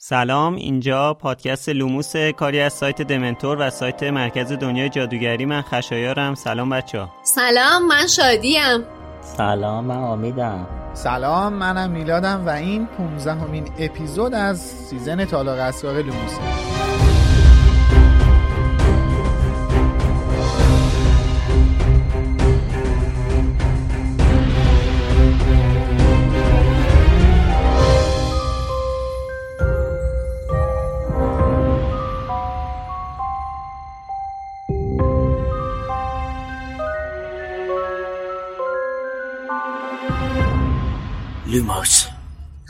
سلام اینجا پادکست لوموس کاری از سایت دمنتور و سایت مرکز دنیای جادوگری. من خشایارم. سلام بچه ها سلام من شادیم. سلام من امیدم سلام منم میلادم و این 15مین اپیزود از season تالار اسرار لوموسه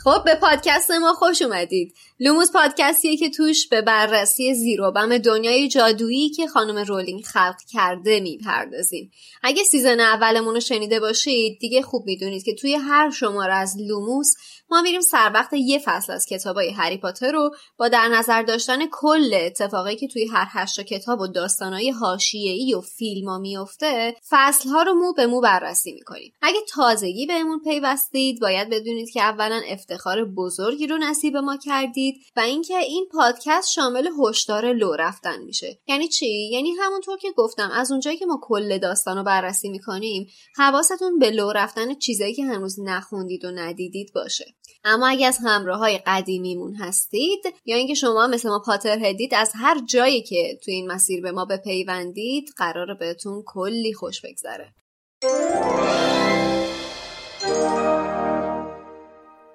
خب به پادکست ما خوش اومدید. لوموس پادکستیه که توش به بررسی زیر و بم دنیای جادویی که خانم رولینگ خلق کرده می‌پردازیم. اگه season اولمون رو شنیده باشید دیگه خوب می‌دونید که توی هر شماره از لوموس ما میریم سر وقت یه فصل از کتابای هری پاتر رو با در نظر داشتن کل اتفاقی که توی هر هشت کتاب و داستانهای حاشیه‌ای و فیلم میفته فصلها رو مو به مو بررسی می‌کنیم. اگه تازگی بهمون پیوستید باید بدونید که اولا افتخار بزرگی رو نصیب ما کردید و اینکه این پادکست شامل هشدار لو رفتن میشه. یعنی چی؟ یعنی همونطور که گفتم از اونجایی که ما کل داستان رو بررسی می‌کنیم حواستون به لو رفتن چیزایی که هنوز نخوندید و ندیدید باشه. اما اگه از همراه های قدیمیمون هستید یا اینکه شما مثل ما Potterhead ید از هر جایی که تو این مسیر به ما بپیوندید قراره بهتون کلی خوش بگذره.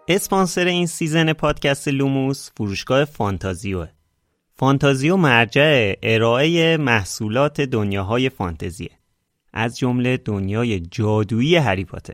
اسپانسر این season پادکست لوموس فروشگاه فانتازیوه فانتازیو مرجع ارائه محصولات دنیاهای فانتزیه. از جمله دنیای جادویی هری پاتر.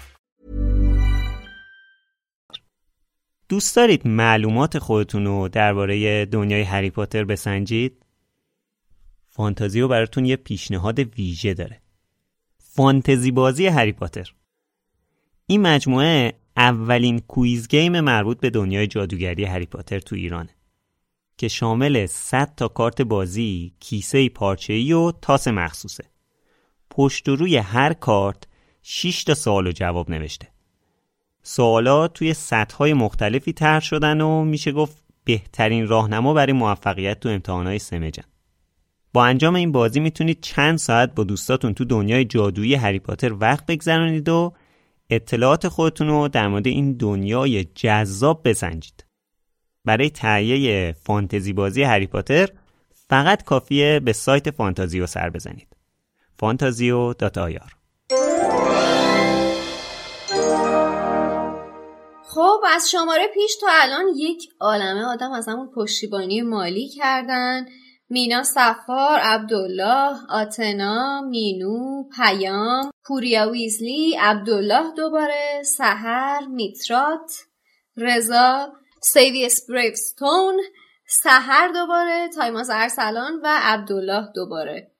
دوست دارید معلومات خودتون رو درباره دنیای هری پاتر بسنجید؟ فانتازیو براتون یه پیشنهاد ویژه داره. فانتزی بازی هری پاتر. این مجموعه اولین quiz game مربوط به دنیای جادوگری هری پاتر تو ایرانه که شامل 100 تا کارت بازی، کیسه پارچه‌ای و تاس مخصوصه. پشت و روی هر کارت 6 تا سوال و جواب نوشته. سوالات توی سطح‌های مختلفی طرح شدن و میشه گفت بهترین راهنما برای موفقیت تو امتحانات سمجن. با انجام این بازی می‌تونید چند ساعت با دوستاتون تو دنیای جادویی هری پاتر وقت بگذرونید و اطلاعات خودتون رو در مورد این دنیای جذاب بسنجید. برای تهیه فانتزی بازی هری پاتر فقط کافیه به سایت فانتازیو سر بزنید. فانتازیو خب از شماره پیش تا الان یک عالمه آدم ازمون پشتیبانی مالی کردن. مینا صفار، عبدالله، آتنا، مینو، پیام، پوریا ویزلی، عبدالله دوباره، سحر، میترات، رضا، سیویس بریفستون، سحر دوباره، تایماز ارسلان و عبدالله دوباره.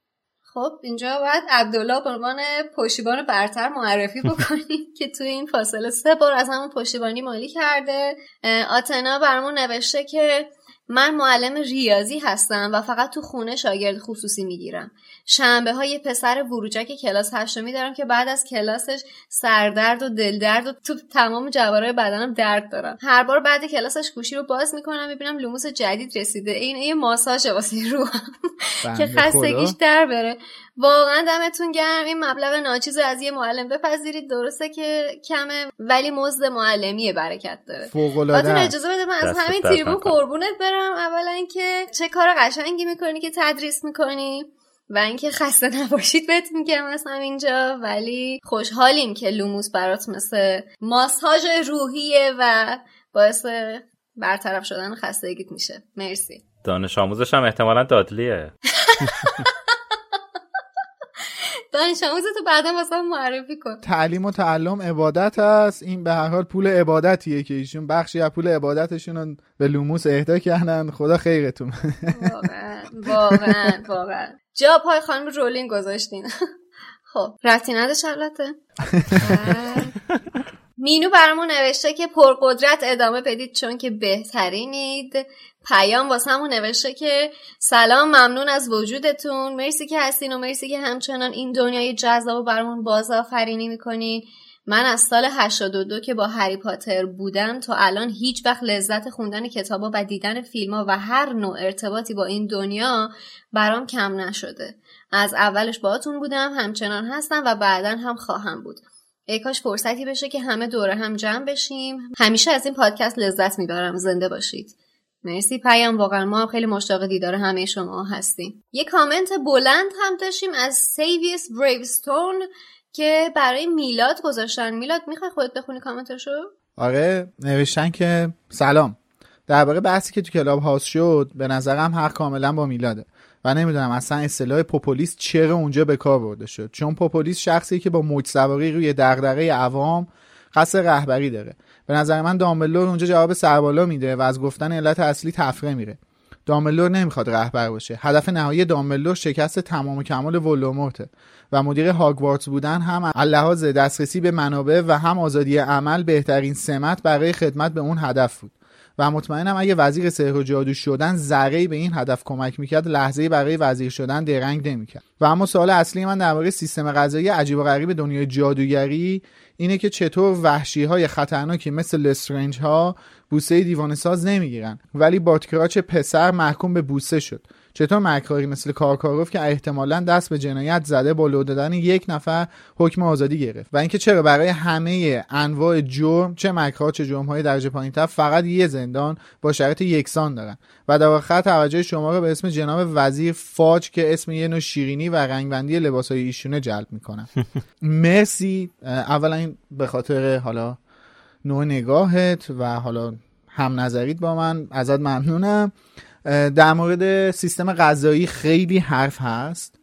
خب اینجا باید عبدالله به عنوان پشتیبان برتر معرفی بکنیم که توی این فاصله سه بار از همون پشتیبانی مالی کرده. آتنا برامون نوشته که من معلم ریاضی هستم و فقط تو خونه شاگرد خصوصی می‌گیرم. شنبه های پسر وروجک کلاس هشتمی دارم که بعد از کلاسش سردرد و دلدرد و تو تمام جوارای بدنم درد دارم. هر بار بعد کلاسش گوشی رو باز می‌کنم می‌بینم لوموس جدید رسیده. این یه ماساژ واسه رو که خستگیش در بره. واقعا دمتون گرم. این مبلغ ناچیز از یه معلم بپذیرید. درسته که کمه ولی مزد معلمی برکت داره. فوق اجازه بده من از همین تریبون قربونت برم. اولا اینکه چه کار قشنگی می‌کنی که تدریس می‌کنی؟ و اینکه خسته نباشید بهت میگم از اینجا ولی خوشحالیم که لوموس برات مثل ماساژ روحیه و باعث برطرف شدن خستگیت میشه. مرسی. دانش آموزش هم احتمالا دادلیه. دانش تو بعدا واسه معرفی کن. تعلیم و تعلم عبادت است. این به هر حال پول عبادتیه که ایشون بخشی از پول عبادتشون رو به لوموس اهدا کردن. خدا خیرتون. واقعا واقعا واقعا. جا پای خانم رولینگ گذاشتین. خب رفتی نداشت البته. مینو برامون نوشته که پرقدرت ادامه بدید چون که بهترینید. پیام واسه همون نوشته که سلام ممنون از وجودتون. مرسی که هستین و مرسی که همچنان این دنیای جذاب برامون بازآفرینی می‌کنین. من از سال 82 که با هری پاتر بودم تا الان هیچ وقت لذت خوندن کتابا و دیدن فیلم و هر نوع ارتباطی با این دنیا برام کم نشده. از اولش باهاتون بودم همچنان هستم و بعدا هم خواهم بود. ای کاش فرصتی بشه که همه دوره هم جمع بشیم. همیشه از این پادکست لذت می‌برم. زنده باشید. مرسی پیام. واقعا ما خیلی مشتاق دیدار همه شما هستیم. یه کامنت بلند هم داشتیم از سیویس بریوستون که برای میلاد گذاشتن. میلاد می‌خوای خودت بخونی کامنتشو آره نوشتن که سلام. درباره بحثی که تو کلاب هاوس شد به نظرم حق کاملا با میلاده. و نمی‌دونم اصلا اصطلاح پوپولیست چرا اونجا به کار برده شد. چون پوپولیست شخصی که با موج سواری روی دغدغه عوام قصد رهبری داره. به نظر من دامبلور اونجا جواب سربالا میده و از گفتن علت اصلی تفره میره. دامبلور نمی‌خواد رهبر باشه. هدف نهایی دامبلور شکست تمام و کمال ولومورته و مدیر هاگوارتس بودن هم لحاظ دسترسی به منابع و هم آزادی عمل بهترین سمت برای خدمت به اون هدف بود. و مطمئنم اگه وزیر سحر و جادو شدن ذره به این هدف کمک می‌کرد لحظه برای وزیر شدن درنگ نمی‌کرد. و اما سوال اصلی من درباره سیستم غذایی عجیب و غریب دنیای جادوگری اینه که چطور وحشی های خطرناکی مثل لسترنج ها بوسه دیوانه ساز نمی‌گیرن. ولی باتکراچ پسر محکوم به بوسه شد. چطور مکاری مثل کارکاروف که احتمالا دست به جنایت زده با لو دادن یک نفر حکم آزادی گرفت و اینکه چرا برای همه انواع جرم چه مکرها چه جرم های درجه پایینتر فقط یه زندان با شرط یکسان دارن. و در آخر توجه شما رو به اسم جناب وزیر فاج که اسم یه نوع شیرینی و رنگبندی لباس های ایشونه جلب می‌کنن مرسی. اولا به خاطر حالا نوع نگاهت و حالا هم نظریت با من ازت ممنونم. در مورد سیستم غذایی خیلی حرف هست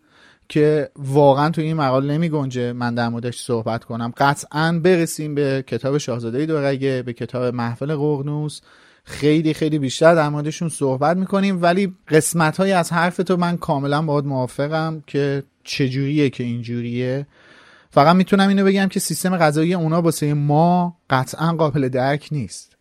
که واقعا تو این مقال نمی گنجه من در موردش صحبت کنم. قطعا برسیم به کتاب شاهزاده دورگه به کتاب محفل قرنوس خیلی خیلی بیشتر در موردشون صحبت می‌کنیم ولی قسمت های از حرف تو من کاملا باید موافقم که چجوریه که اینجوریه. فقط می‌تونم اینو بگم که سیستم غذایی اونا واسه ما قطعا قابل درک نیست.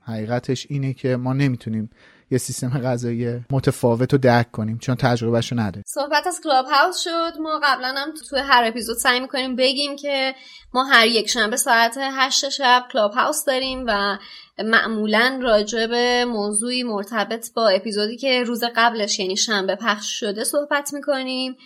حقیقتش اینه که ما نمی‌تونیم یه سیستم غذایی متفاوت رو درک کنیم چون تجربه‌شو نداریم. صحبت از کلاب هاوس شد. ما قبلا هم تو هر اپیزود سعی می‌کنیم بگیم که ما هر یک شنبه ساعت هشت شب کلاب هاوس داریم و معمولا راجع به موضوعی مرتبط با اپیزودی که روز قبلش یعنی شنبه پخش شده صحبت می‌کنیم.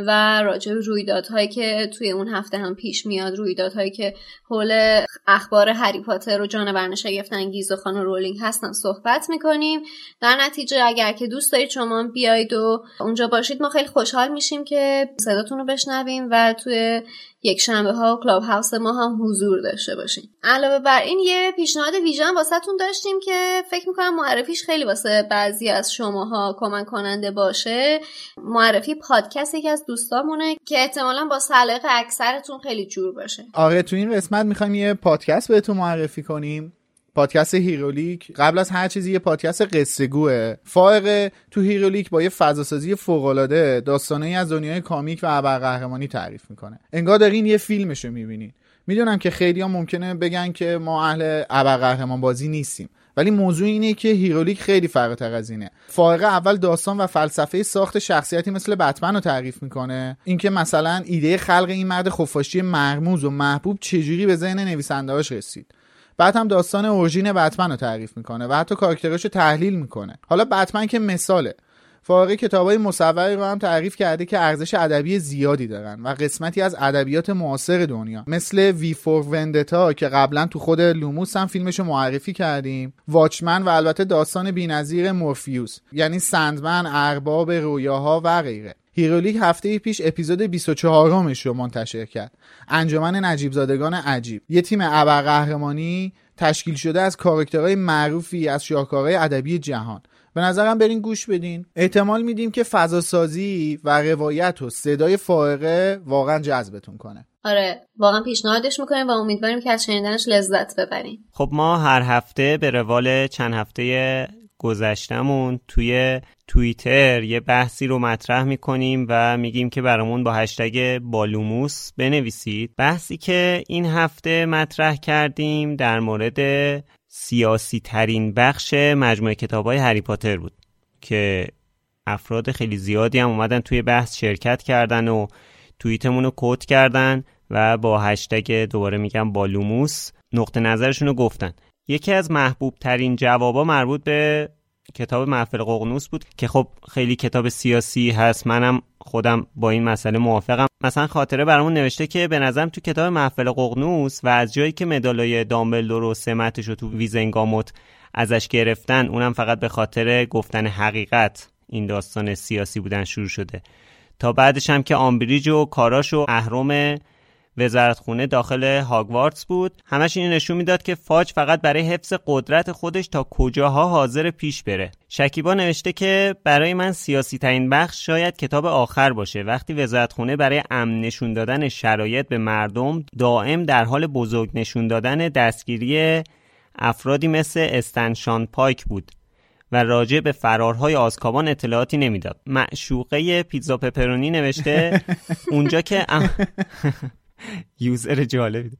و راجع به رویدادهایی که توی اون هفته هم پیش میاد رویدادهایی که حول اخبار هری پاتر و جانوران شگفت انگیز و خانم رولینگ هستن صحبت می‌کنیم. در نتیجه اگر که دوست دارید شما بیاید و اونجا باشید ما خیلی خوشحال میشیم که صداتون رو بشنویم و توی یک شنبه ها کلاب هاوس ما هم حضور داشته باشیم علاوه بر این یه پیشنهاد ویژه واسه‌تون داشتیم که فکر می‌کنم معرفیش خیلی واسه بعضی از شماها کمک کننده باشه. معرفی پادکست یکی از دوستامونه که احتمالا با سلیقه اکثرتون خیلی جور باشه. آره تو این قسمت می‌خوایم یه پادکست بهتون معرفی کنیم. پادکست هیرولیک. قبل از هر چیزی یه پادکست قصه گوه فائقه تو هیرولیک با یه فضاسازی فوق العاده داستانایی از دنیای کمیک و ابرقهرمانی تعریف می‌کنه. انگار دارین یه فیلمشو می‌بینین. می‌دونم که خیلی ها ممکنه بگن که ما اهل ابرقهرمان بازی نیستیم. ولی موضوع اینه که هیرولیک خیلی فراتر از اینه. فائقه اول داستان و فلسفه ساخت شخصیتی مثل بتمن رو تعریف می‌کنه. اینکه مثلا ایده خلق این مرد خفاشی مرموز و محبوب چجوری به ذهن نویسنده‌اش رسید. بعد هم داستان origin بتمن رو تعریف می‌کنه و حتی کاراکترش رو تحلیل می‌کنه. حالا بتمن که مثاله. فائقه کتابای مصوری رو هم تعریف کرده که ارزش ادبی زیادی دارن و قسمتی از ادبیات معاصر دنیا. مثل V for Vendetta که قبلا تو خود لوموس هم فیلمش رو معرفی کردیم. واچمن و البته داستان بینظیر مورفیوس. یعنی سندمن ارباب رویاها و غیره. هیرولیک هفته پیش اپیزود 24 امش رو منتشر کرد. انجمن نجیب زادگان عجیب. یه تیم ابرقهرمانی تشکیل شده از کاراکترهای معروفی از شاهکارهای ادبی جهان. به نظرم برین گوش بدین. احتمال میدیم که فضا سازی و روایت و صدای فائقه واقعا جذبتون کنه. آره واقعا پیشنهادش می‌کنیم و امیدواریم که از شنیدنش لذت ببریم خب ما هر هفته به روال چند هفته گذشتمون توی توییتر یه بحثی رو مطرح می‌کنیم و میگیم که برامون با هشتگ بالوموس بنویسید. بحثی که این هفته مطرح کردیم در مورد سیاسی ترین بخش مجموعه کتاب های هری پاتر بود که افراد خیلی زیادی هم اومدن توی بحث شرکت کردن و توییتمون رو کد کردن و با هشتگ دوباره میگم بالوموس نقطه نظرشون رو گفتن. یکی از محبوب ترین جوابا مربوط به کتاب محفل ققنوس بود که خب خیلی کتاب سیاسی هست. منم خودم با این مسئله موافقم. مثلا خاطره برامون نوشته که به نظرم تو کتاب محفل ققنوس و از جایی که مدالای دامبلدور و سمتش رو تو ویزنگاموت ازش گرفتن اونم فقط به خاطر گفتن حقیقت این داستان سیاسی بودن شروع شده. تا بعدش هم که آمبریج و کاراش و اهرم وزارتخونه داخل هاگوارتس بود. همش این نشون می‌داد که فاج فقط برای حفظ قدرت خودش تا کجاها حاضر پیش بره. شکیبا نوشته که برای من سیاسی ترین بخش شاید کتاب آخر باشه. وقتی وزارتخونه برای امن نشون دادن شرایط به مردم دائم در حال بزرگ نشون دادن دستگیری افرادی مثل استنشان پایک بود و راجع به فرارهای آزکابان اطلاعاتی نمی‌داد. معشوقه پیتزا پپرونی نوشته اونجا که یوزر جالبی.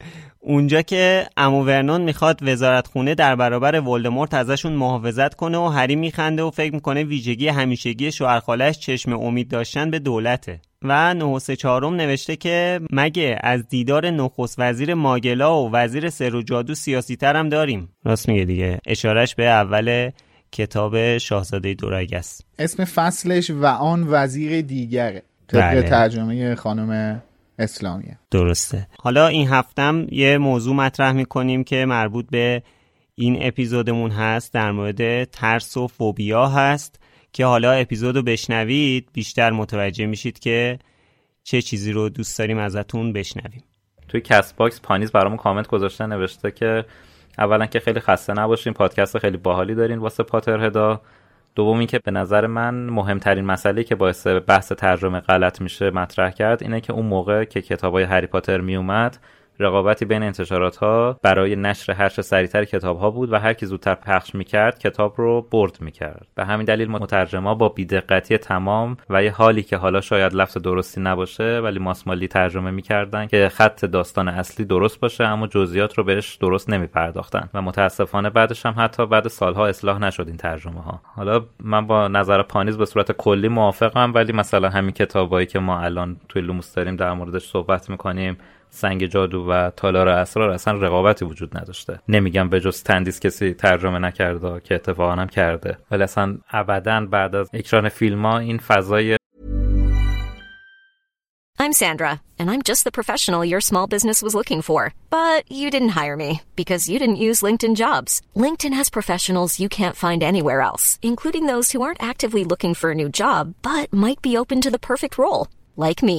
اونجا که امو ورنون می‌خواد وزارت خونه در برابر ولدمورت ازشون محافظت کنه و هری میخنده و فکر می‌کنه ویژگی همیشگی شوهرخالش چشم امید داشتن به دولته. و نحوس چهارم نوشته که مگه از دیدار نخست وزیر ماگلا و وزیر سر و جادو سیاسی ترم داریم؟ راست میگه دیگه. اشارش به اول کتاب شاهزاده دورگ است. اسم فصلش و آن وزیر دیگره. طبق بله. ترجمه خانم اسلامیه. درسته. حالا این هفته‌م یه موضوع مطرح می‌کنیم که مربوط به این اپیزودمون هست در مورد ترس و فوبیا هست که حالا اپیزودو بشنوید بیشتر متوجه میشید که چه چیزی رو دوست داریم ازتون بشنویم. توی کست باکس پانیز برامون کامنت گذاشته نوشته که اولا که خیلی خسته نباشین پادکست خیلی باحالی دارین واسه پاتر هدا دوم که به نظر من مهمترین مسئله که باعث بحث ترجمه غلط میشه مطرح کرد اینه که اون موقع که کتابای هری پاتر میومد رقابتی بین انتشارات ها برای نشر هر سریعتر کتاب ها بود و هر کی زودتر پخش می‌کرد کتاب رو برد می‌کرد. به همین دلیل مترجما با بیدقتی تمام و یه حالی که حالا شاید لفظ درستی نباشه ولی ماسمالی ترجمه می‌کردن که خط داستان اصلی درست باشه اما جزئیات رو بهش درست نمیپرداختن و متاسفانه بعدش هم حتی بعد سالها اصلاح نشد این ترجمه ها حالا من با نظر پانیز به صورت کلی موافقم ولی مثلا همین کتابایی که ما الان توی لوموس داریم در موردش صحبت می‌کنیم سنگ جادو و تالار اسرار اصلا رقابتی وجود نداشته نمیگم به جز تندیس کسی ترجمه نکرده که اتفاقا هم کرده ولی اصلا ابدا بعد از اکران فیلم ها این فضای I'm Sandra and I'm just the professional your small business was looking for but you didn't hire me because you didn't use LinkedIn jobs LinkedIn has professionals you can't find anywhere else including those who aren't actively looking for a new job but might be open to the perfect role like me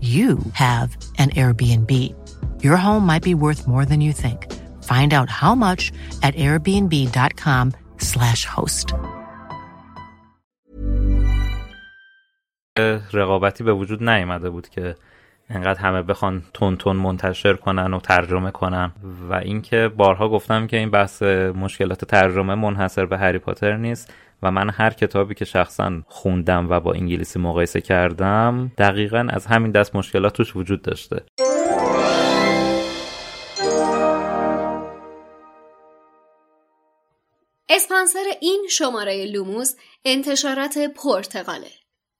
you have an Airbnb. Your home might be worth more than you think. Find out how much at airbnb.com/slash host. رقابتی به وجود نیامده بود که انقدر همه بخوان تون تون منتشر کنن و ترجمه کنن و اینکه بارها گفتم که این بحث مشکلات ترجمه منحصر به هری پاتر نیست و من هر کتابی که شخصا خوندم و با انگلیسی مقایسه کردم دقیقا از همین دست مشکلات توش وجود داشته اسپانسر این شماره لوموس انتشارات پرتغاله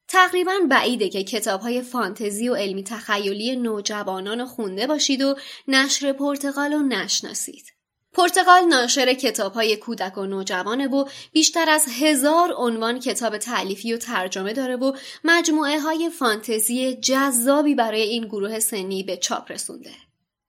تقریبا بعیده که کتاب های فانتزی و علمی تخیلی نوجوانان خونده باشید و نشر پرتغال رو نشناسید. پرتغال ناشر کتاب های کودک و نوجوانه و بیشتر از هزار عنوان کتاب تعلیفی و ترجمه داره و مجموعه های فانتزی جذابی برای این گروه سنی به چاپ رسونده.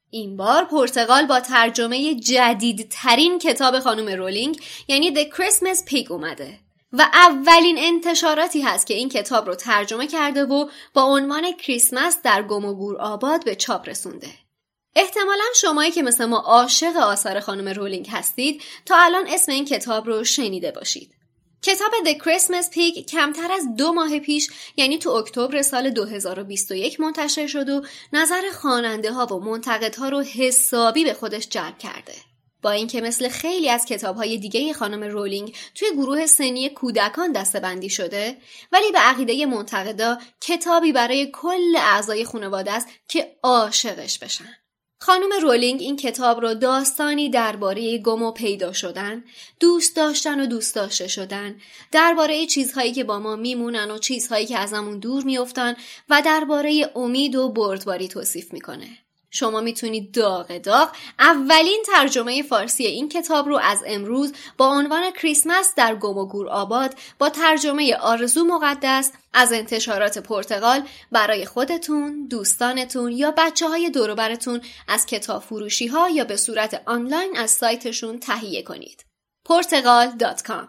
این بار پرتغال با ترجمه جدیدترین کتاب خانم رولینگ یعنی The Christmas Pig اومده و اولین انتشاراتی هست که این کتاب رو ترجمه کرده و با عنوان کریسمس در گم و گور آباد به چاپ رسونده. احتمالا شمایی که مثل ما عاشق آثار خانم رولینگ هستید تا الان اسم این کتاب رو شنیده باشید. کتاب The Christmas Pig کمتر از دو ماه پیش یعنی تو اکتبر سال 2021 منتشر شد و نظر خواننده ها و منتقدها رو حسابی به خودش جلب کرده. با اینکه مثل خیلی از کتابهای دیگه خانم رولینگ توی گروه سنی کودکان دستبندی شده ولی به عقیده منتقدا کتابی برای کل اعضای خانواده است که عاشقش بشن. خانم رولینگ این کتاب را داستانی درباره گم و پیدا شدن، دوست داشتن و دوست داشته شدن، درباره چیزهایی که با ما میمونن و چیزهایی که ازمون دور میافتن و درباره امید و بردباری توصیف می‌کنه. شما می‌تونید داغ داغ اولین ترجمه فارسی این کتاب رو از امروز با عنوان کریسمس در گم و گور آباد با ترجمه آرزو مقدس از انتشارات پرتغال برای خودتون، دوستانتون یا بچه های دوروبرتون از کتاب فروشی ها یا به صورت آنلاین از سایتشون تهیه کنید. پرتغال.com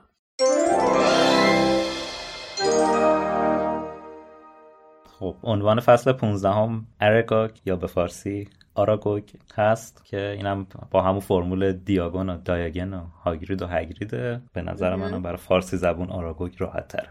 خب عنوان فصل 15 هم ارگاگ یا به فارسی آراگوگ هست که اینم با همون فرمول دیاگون و دایاگن و هاگرید و هگریده به نظر منم برای فارسی زبون آراگوگ راحت تر.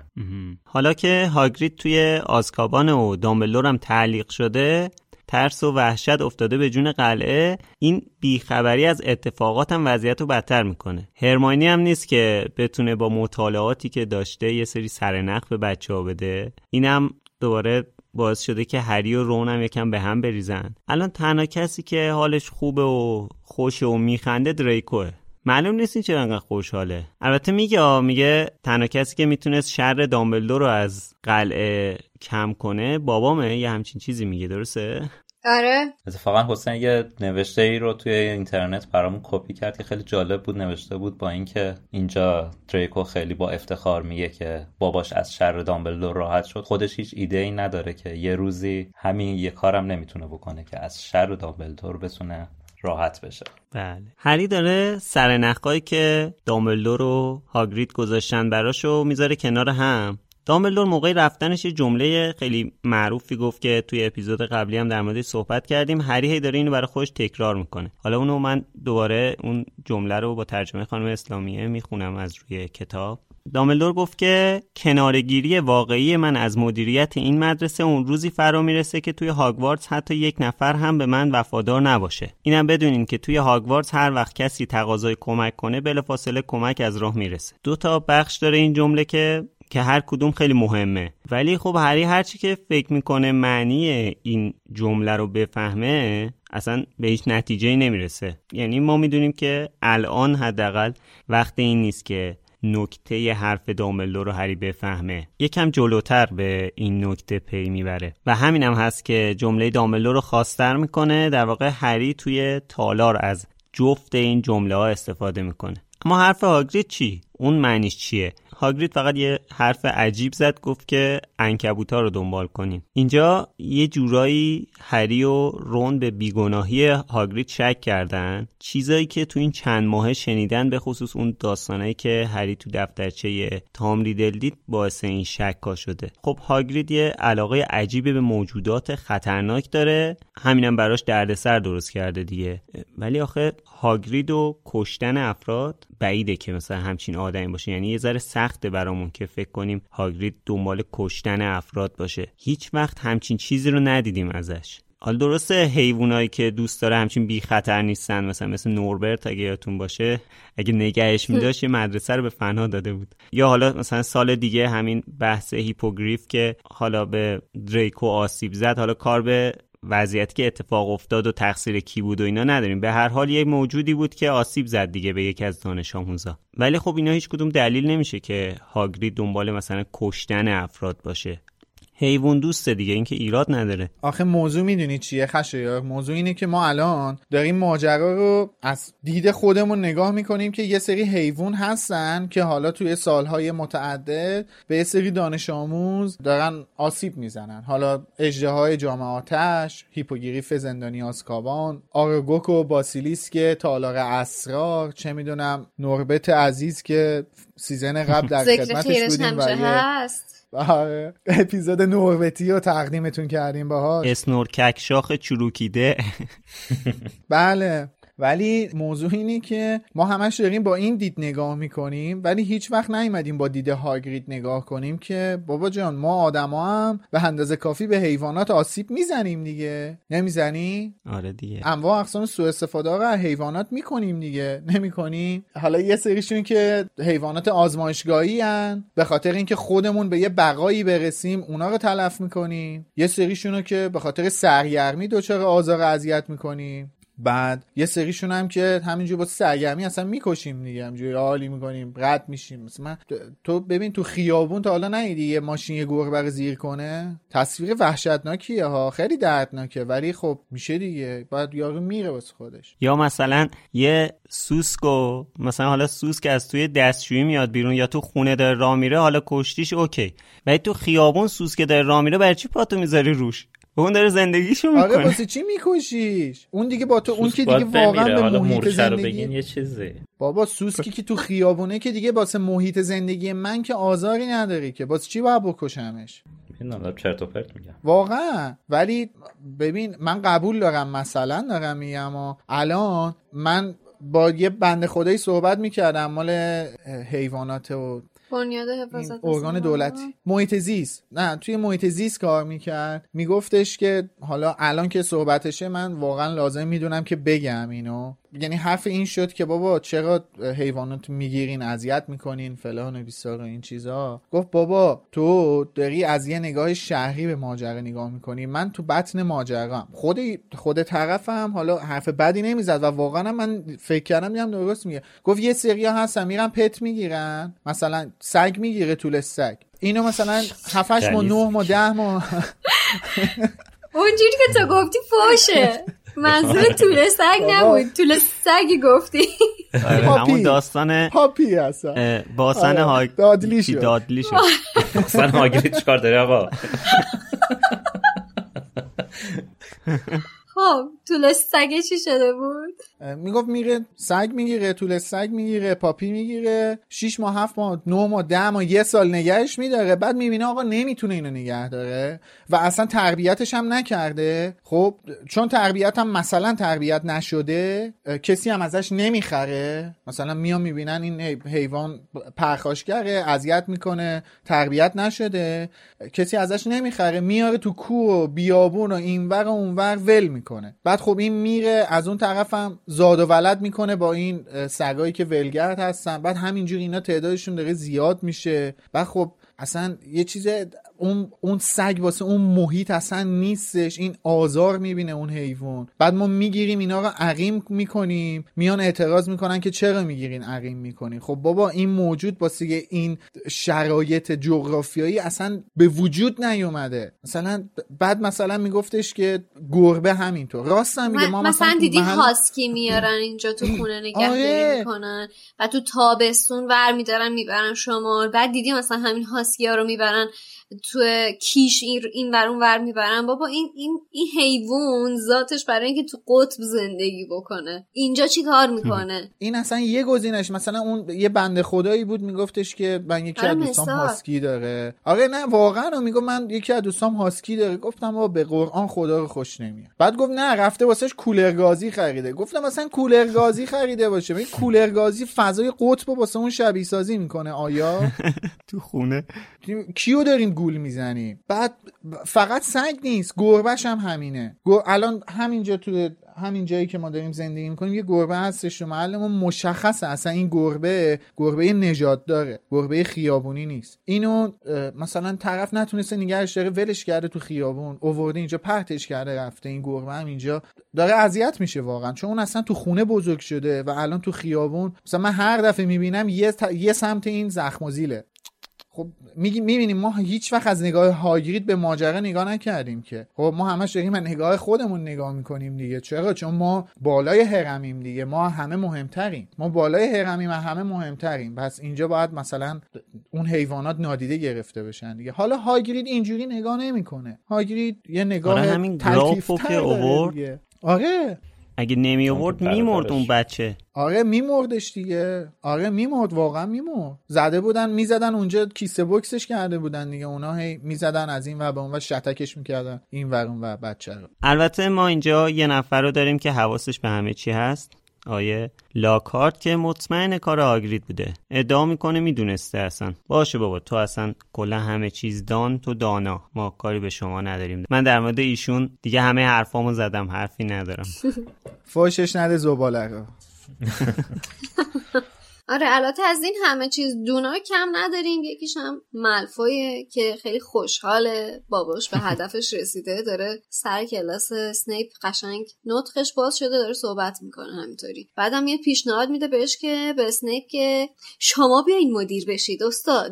حالا که هاگرید توی آزکابان و دامبلور هم تعلیق شده ترس و وحشت افتاده به جون قلعه این بیخبری از اتفاقات هم وضعیت رو بدتر می‌کنه. هرماینی هم نیست که بتونه با مطالعاتی که داشته یه سری سرنخ به بچه ها بده. اینم دوباره باعث شده که هری و رون هم یکم به هم بریزن. الان تنها کسی که حالش خوبه و خوشه و میخنده دریکوه. معلوم نیست این چرا انقدر خوشحاله. البته میگه میگه تنها کسی که می‌تونست شر دامبلدور رو از قلعه کم کنه بابامه یه همچین چیزی میگه درسته؟ آره. اتفاقا حسین یه نوشته ای رو توی اینترنت برامون کپی کرد که خیلی جالب بود. نوشته بود با اینکه اینجا دریکو خیلی با افتخار میگه که باباش از شر دامبلدور راحت شد. خودش هیچ ایده ای نداره که یه روزی همین یه کارم نمی‌تونه بکنه که از شر دامبلدور بتونه راحت بشه. بله. هری داره سر که دامبلدور و هاگرید گذاشتن براشو می‌ذاره کنار هم. دامبلدور موقع رفتنش یه جمله خیلی معروفی گفت که توی اپیزود قبلی هم در موردش صحبت کردیم. هری هی داره اینو برای خودش تکرار می‌کنه. حالا اونو من دوباره اون جمله رو با ترجمه خانم اسلامیه می‌خونم از روی کتاب. داملدور گفت که کنارگیری واقعی من از مدیریت این مدرسه اون روزی فرا می‌رسه که توی هاگوارتس حتی یک نفر هم به من وفادار نباشه. اینم بدونین که توی هاگوارتس هر وقت کسی تقاضای کمک کنه بلافاصله کمک از راه می‌رسه. دو تا بخش داره این جمله که که هر کدوم خیلی مهمه. ولی خب هری هرچی که فکر می‌کنه معنی این جمله رو بفهمه اصلا به هیچ نتیجه نمی‌رسه. یعنی ما می‌دونیم که الان حداقل وقت این نیست که نکته حرف داملو رو هری بفهمه. یکم جلوتر به این نکته پی می‌بره. و همین هم هست که جمله داملو رو خواستر می‌کنه در واقع هری توی تالار از جفت این جمله ها استفاده می‌کنه. اما حرف هاگرید چی؟ اون معنیش چیه؟ هاگرید فقط یه حرف عجیب زد گفت که انکبوتا رو دنبال کنین اینجا یه جورایی هری و رون به بیگناهی هاگرید شک کردن. چیزایی که تو این چند ماه شنیدن به خصوص اون داستانایی که هری تو دفترچه تام ریدل دید باعث این شک شده. خب هاگرید یه علاقه عجیبی به موجودات خطرناک داره. همینم براش دردسر درست کرده دیگه. ولی آخه هاگرید و کشتن افراد بعیده که مثلا همچین آدمی باشه. یعنی یه ذره سخته برامون که فکر کنیم هاگرید دنبال کشتن افراد باشه. هیچ وقت همچین چیزی رو ندیدیم ازش. حالا درسته حیوانایی که دوست داره همچین بی خطر نیستن. مثلا مثل نوربرت اگه یادتون باشه اگه نگهش میداشت یه مدرسه رو به فنا داده بود. یا حالا مثلا سال دیگه همین بحث هیپوگریف که حالا به دریکو آسیب زد حالا کار به وضعیتی که اتفاق افتاد و تقصیر کی بود و اینا نداریم. به هر حال یک موجودی بود که آسیب زد دیگه به یکی از دانش آموزا. ولی خب اینا هیچ کدوم دلیل نمیشه که هاگرید دنبال مثلا کشتن افراد باشه. حیوان دوسته دیگه اینکه ایراد نداره. آخه موضوع می‌دونی چیه خشه موضوع اینه که ما الان داریم ماجرا رو از دید خودمون نگاه می‌کنیم که یه سری حیوان هستن که حالا توی سالهای متعدد به یه سری دانش آموز دارن آسیب می‌زنن. حالا های جام آتش هیپوگریف زندانی آسکابان آراگوگ و باسیلیسک تالار اسرار چه می‌دونم نوربرت عزیز که سیزن قبل در خدمتش بودیم هست. آره اپیزود نوربرتی رو تقدیمتون کردیم باهاش. اسنورکک شاخ چروکیده. بله. ولی موضوع اینه که ما همش داریم با این دید نگاه می‌کنیم ولی هیچ وقت نیومدیم با دید هاگرید نگاه کنیم که بابا جان ما آدما هم به اندازه کافی به حیوانات آسیب می‌زنیم دیگه. نمی‌زنی؟ آره دیگه. انواع اقسام سوء استفاده رو حیوانات می‌کنیم دیگه. نمی‌کنیم حالا یه سریشون که حیوانات آزمایشگاهی هن. به خاطر اینکه خودمون به یه بقایی برسیم اونا رو تلف می‌کنیم. یه سریشون که به خاطر سرگرمی دچار آزار اذیت می‌کنیم. بعد یه سریشون هم که همینجور با سرگرمی اصلا می‌کشیم دیگه همینجوری حالی می‌کنیم رد میشیم. مثلا تو ببین تو خیابون تا حالا ندیدی یه ماشین یه گربه زیر کنه؟ تصویر وحشتناکیه ها خیلی دردناکه ولی خب میشه دیگه. بعد یارو میره واسه خودش. یا مثلا یه سوسکو مثلا حالا سوسک از توی دستشویی میاد بیرون یا تو خونه داره راه میره حالا کشتیش اوکی. ولی تو خیابون سوسک داره راه میره برای چی پاتو می‌ذاری روش؟ اون داره زندگیشو می‌کنه. آره واسه چی میکشیش؟ اون دیگه با تو اون که دیگه واقعا به محیط زندگی یه چیزی بابا سوسکی که تو خیابونه که دیگه واسه محیط زندگی من که آزاری نداری که. واسه چی باید بکشمش؟ چرت و پرت میگم. واقعا. ولی ببین من قبول دارم مثلا دارم میگم و الان من با یه بنده خدایی صحبت می‌کردم مال حیوانات و بنیاد حفاظت ارگان دولتی محیط زیست. نه توی محیط زیست کار می‌کرد. میگفتش که حالا الان که صحبتشه من واقعا لازم می‌دونم که بگم اینو. یعنی حرف این شد که بابا چرا حیوانات می‌گیرین اذیت می‌کنین فلان و بیسار و این چیزا. گفت بابا تو داری از یه نگاه شهری به ماجرا نگاه می‌کنی. من تو بطن ماجرا خود خود طرفم حالا حرف بدی نمی‌زد و واقعا من فکر کردم میگم درست میگه. گفت یه سریا هستن میرن پت می‌گیرن. مثلا سگ می‌گیره طول سگ. اینو مثلا 7 ماه 9 ماه 10 ماه. اونجوری که تو گفتی فوشه. منظور طول سگ نبود. طول سگی گفتی. آره، همون داستان پاپی هستن. باسن آره، هاگ دادلی شد. دادلی شد. باسن هاگرید چکار داره آقا؟ خب طول سگ چی شده بود؟ می‌گفت میره سگ می‌گیره طول سگ می‌گیره پاپی می‌گیره 6 ماه 7 ماه 9 ماه 10 ماه یه سال نگهش میداره. بعد می‌بینه آقا نمی‌تونه اینو نگه داره و اصلا تربیتش هم نکرده. خب چون تربیت هم مثلا تربیت نشده کسی هم ازش نمی‌خره. مثلا میان می‌بینن این حیوان پرخاشگره اذیت می‌کنه تربیت نشده. کسی ازش نمی‌خره میاره تو کوه و بیابون و اینور و اونور ول می‌کنه. بعد خب این میره از اون طرفم زاد و ولد می‌کنه با این سگایی که ولگرد هستن. بعد همینجور اینا تعدادشون داره زیاد میشه. بعد خب اصلا یه چیز اون اون سگ واسه اون محیط اصلا نیستش. این آزار می‌بینه اون حیوان. بعد ما می‌گیریم اینا رو عقیم می‌کنیم. میان اعتراض می‌کنن که چرا می‌گیرین عقیم می‌کنین؟ خب بابا این موجود واسه این شرایط جغرافیایی اصلا به وجود نیومده. مثلا بعد مثلا میگفتش که گربه همینطور. راست هم میگه ما مثلا, مثلا دیدی محل... هاسکی میارن اینجا تو خونه نگهداری آره. می‌کنن و تو تابستون ور میدارن می‌برن شما بعد دیدی مثلا همین هاسکی ها رو می‌برن تو کیش این این ور ور می‌برن. بابا این این این حیوان ذاتش برای اینکه تو قطب زندگی بکنه. اینجا چی کار می‌کنه؟ این اصلا یه گزینش. مثلا اون یه بنده خدایی بود میگفتش که من یکی از دوستام هاسکی داره. آره نه واقعا میگم من یکی از دوستام هاسکی داره. گفتم بابا به قرآن خدا رو خوش نمیاد. بعد گفت نه رفته واسش کولرگازی خریده. گفتم مثلا کولرگازی خریده باشه. این کولرگازی فضای قطب واسه اون شبیه سازی می‌کنه. آیا؟ تو خونه. کیو داریم گول می‌زنیم بعد فقط سگ نیست گربهش هم همینه. الان همینجا تو همین جایی که ما داریم زندگی می‌کنیم یه گربه هستش تو محلمون مشخصه. اصلا این گربه گربه نجات داره. گربه خیابونی نیست. اینو مثلا طرف نتونسته نگهش داره ولش کرده تو خیابون اوورده اینجا پرتش کرده رفته این گربه هم اینجا. داره اذیت میشه واقعا. چون اون اصلا تو خونه بزرگ شده و الان تو خیابون مثلا من هر دفعه می‌بینم یه, یه سمت این زخم و زیله. خب می‌بینیم ما هیچ وقت از نگاه هاگرید به ماجرا نگاه نکردیم که. خب ما همش داریم از نگاه خودمون نگاه می‌کنیم دیگه. چرا؟ چون ما بالای هرمیم دیگه. ما همه مهمتریم. ما بالای هرمیم همه مهمتریم. پس اینجا باید مثلا اون حیوانات نادیده گرفته بشن دیگه. حالا هاگرید اینجوری نگاه نمی‌کنه. هاگرید یه نگاه آره همین که آره. اگه نمی آورد میمرد اون بچه. آره میمردش دیگه. آره میمرد واقعا میمرد. زده بودن می‌زدن اونجا کیسه بوکسش کرده بودن دیگه. اونا هی می‌زدن از این و به اون و شتکش می‌کردن این ور اون و بچه رو. البته ما اینجا یه نفر رو داریم که حواسش به همه چی هست. آیه لاکارت که مطمئن کار آگرید بوده. ادعا می‌کنه می‌دونسته اصلا. باشه بابا تو اصلا کلا همه چیز دان تو دانا. ما کاری به شما نداریم. من در مورد ایشون دیگه همه حرفامو زدم حرفی ندارم. فوشش نده زباله رو. آره البته از این همه چیز دونا کم نداریم یکیش هم ملفویه که خیلی خوشحاله. باباش به هدفش رسیده داره سر کلاس سنیپ قشنگ نطقش باز شده داره صحبت می‌کنه همینطوری. بعدم یه پیشنهاد میده بهش که به سنیپ که شما بیاین مدیر بشید استاد.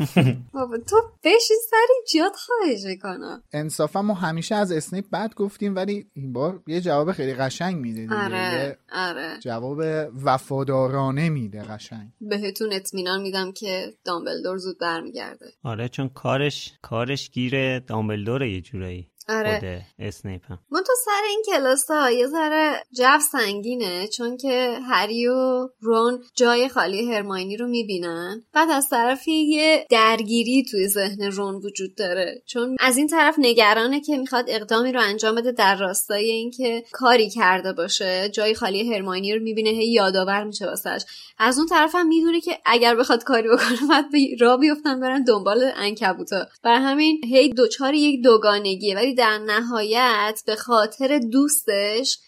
بابا تو بشین سر جات خواهش کنم انصافا ما همیشه از اسنیپ بد گفتیم ولی این بار یه جواب خیلی قشنگ میده آره آره. جواب وفادارانه میده قشنگ. بهتون اطمینان میدم که دامبلدور زود برمیگرده. آره چون کارش کارش گیر دامبلدوره یه جورایی. آره. اسنیپ من تو سر این کلاس ها یه ذره جو سنگینه چون که هری و رون جای خالی هرماینی رو می‌بینن. بعد از طرفی یه درگیری توی ذهن رون وجود داره. چون از این طرف نگرانه که می‌خواد اقدامی رو انجام بده در راستای اینکه کاری کرده باشه. جای خالی هرماینی رو می‌بینه هی یادآور میشه واسش. از اون طرف هم می‌دونه که اگر بخواد کاری بکنه بعد به را بیفتن برن دنبال انکبوتا بر همین هی دوچار یک دوگانگیه. ولی در نهایت به خاطر دوستش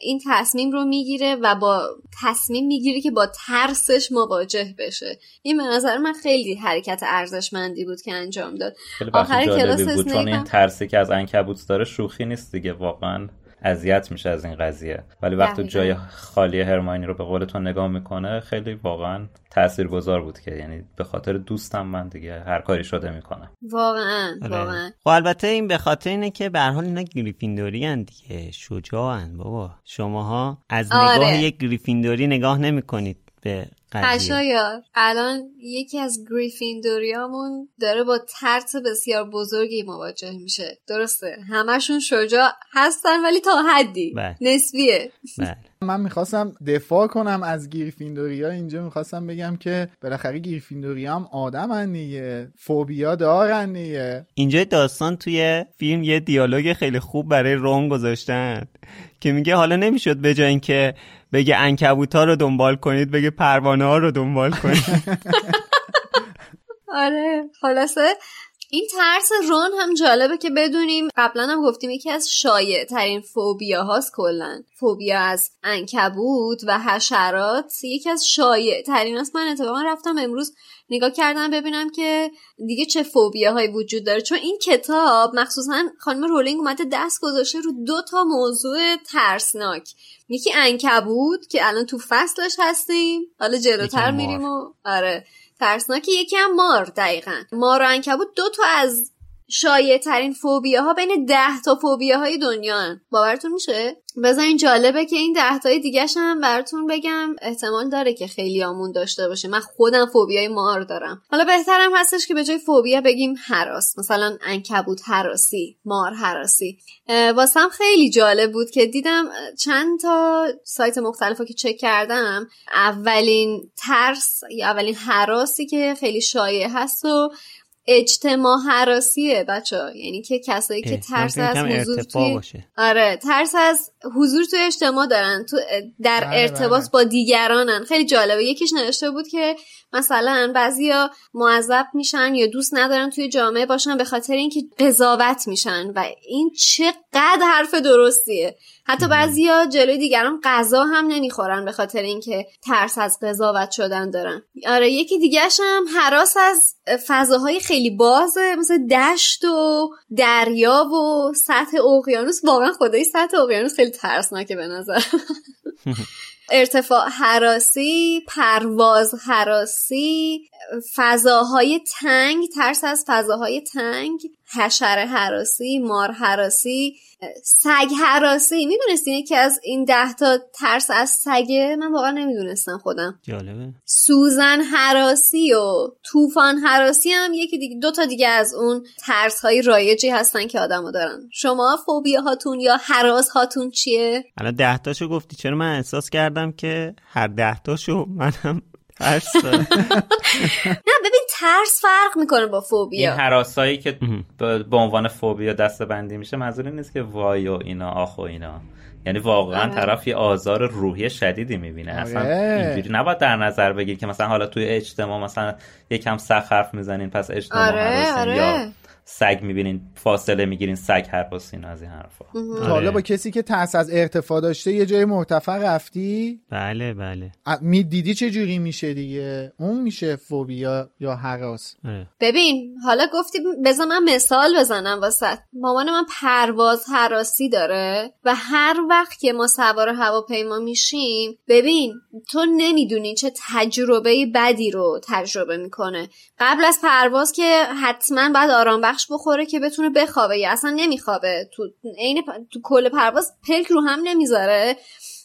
این تصمیم رو می‌گیره و با تصمیم می‌گیره که با ترسش مواجه بشه. این به نظر من خیلی حرکت ارزشمندی بود که انجام داد. آخر کلاس بود چون این ترسی که از انکبوت داره شوخی نیست دیگه واقعا. اذیت میشه از این قضیه. ولی وقتی جای خالی هرماینی رو به قول تو نگاه می‌کنه خیلی واقعا تاثیرگذار بود که یعنی به خاطر دوستم من دیگه هر کاری شده می‌کنم واقعا آره. واقعا. خب البته این به خاطر اینه که به حال اینا گریفیندوری هن دیگه. شجاعن بابا. شماها از نگاه آره. یک گریفیندوری نگاه نمی‌کنید به قشایار الان یکی از گریفیندوریامون داره با ترس بسیار بزرگی مواجه میشه درسته همشون شجاع هستن ولی تا حدی بله. نسبیه بله. من می‌خواستم دفاع کنم از گریفیندوریا. اینجا می‌خواستم بگم که بالاخره گریفیندوریا هم آدم دیگه. فوبیا دارن دیگه. اینجا داستان توی فیلم یه دیالوگ خیلی خوب برای رون گذاشتن که میگه حالا نمی‌شد به جای اینکه بگه انکبوتا رو دنبال کنید بگه پروانه ها رو دنبال کنید. آره خلاصه این ترس رون هم جالبه که بدونیم قبلا هم گفتیم یکی از شایع ترین فوبیا هاست کلا. فوبیا از انکبوت و حشرات یکی از شایع ترین است من اتفاقا رفتم امروز نگاه کردم ببینم که دیگه چه فوبیاهایی وجود داره. چون این کتاب مخصوصا خانم رولینگ اومده دست گذاشته رو دو تا موضوع ترسناک. یکی انکبود که الان تو فصلش هستیم. حالا جلوتر میریم و آره. ترسناک یکی هم مار دقیقا. مار و انکبود دو تا از شایع ترین فوبیا ها بین ده تا فوبیا های دنیا باورتون میشه؟ بذارین جالبه که این ده تای دیگه هم براتون بگم احتمال داره که خیلی آمون داشته باشه. من خودم فوبیای مار دارم. حالا بهترم هستش که به جای فوبیا بگیم حراس. مثلا انکبوت حراسی مار حراسی. واسم خیلی جالب بود که دیدم چند تا سایت مختلف که چک کردم اولین ترس یا اولین حراسی که خیلی شایع هست و اجتماع حراسیه بچه ها. یعنی که کسایی که ترس از حضور توی باشه. آره ترس از حضور توی اجتماع دارن تو در بله ارتباط بله. با دیگرانن خیلی جالبه یکیش نوشته بود که مثلا بعضیا معذب میشن یا دوست ندارن توی جامعه باشن به خاطر اینکه قضاوت میشن و این چقدر حرف درستیه. حتی بعضیا جلوی دیگران غذا هم نمی‌خورن به خاطر اینکه ترس از قضاوت شدن دارن. آره یکی دیگهش هم حراس از فضاهای خیلی بازه مثل دشت و دریا و سطح اقیانوس. واقعا خدای سطح اقیانوس خیلی ترسناکه به نظر. ارتفاع حراسی پرواز حراسی فضاهای تنگ ترس از فضاهای تنگ. حشره حراسی مار حراسی سگ حراسی. می‌دونستین که از این ده تا ترس از سگه؟ من واقعا نمی‌دونستم خودم. جالبه. سوزن حراسی و طوفان حراسی هم یکی دیگه دو تا دیگه از اون ترس های رایجی هستن که آدمو دارن. شما فوبیا هاتون یا حراس هاتون چیه؟ الان ده تاشو گفتی. چرا من احساس کردم که هر ده تاشو منم ترس نه ببین ترس فرق می‌کنه با فوبیا این حراسایی که به عنوان فوبیا دسته بندی میشه منظور نیست که وای و اینا آخ و اینا یعنی واقعا آره. طرف یه آزار روحی شدیدی می‌بینه آره. اصلا اینجوری نباید در نظر بگیر که مثلا حالا توی اجتماع مثلا یکم سخت حرف می‌زنین پس اجتماع آره. آره. یا سگ می‌بینین فاصله می‌گیرین سگ هر این از این حرفا. حالا آره. با کسی که ترس از ارتفاع داشته یه جای مرتفع رفتی؟ بله بله. می‌دیدی چه جوری میشه دیگه؟ اون میشه فوبیا یا حراس؟ آره. ببین حالا گفتی بذار من مثال بزنم واسه. مامان من پرواز حراسی داره و هر وقت که ما سوار هواپیما میشیم ببین تو نمی‌دونی چه تجربه بدی رو تجربه می‌کنه. قبل از پرواز که حتما باید آرام بخش بخوره که بتونه بخوابه. یا اصلا نمیخوابه. تو عین تو کل پرواز پلک رو هم نمی‌ذاره.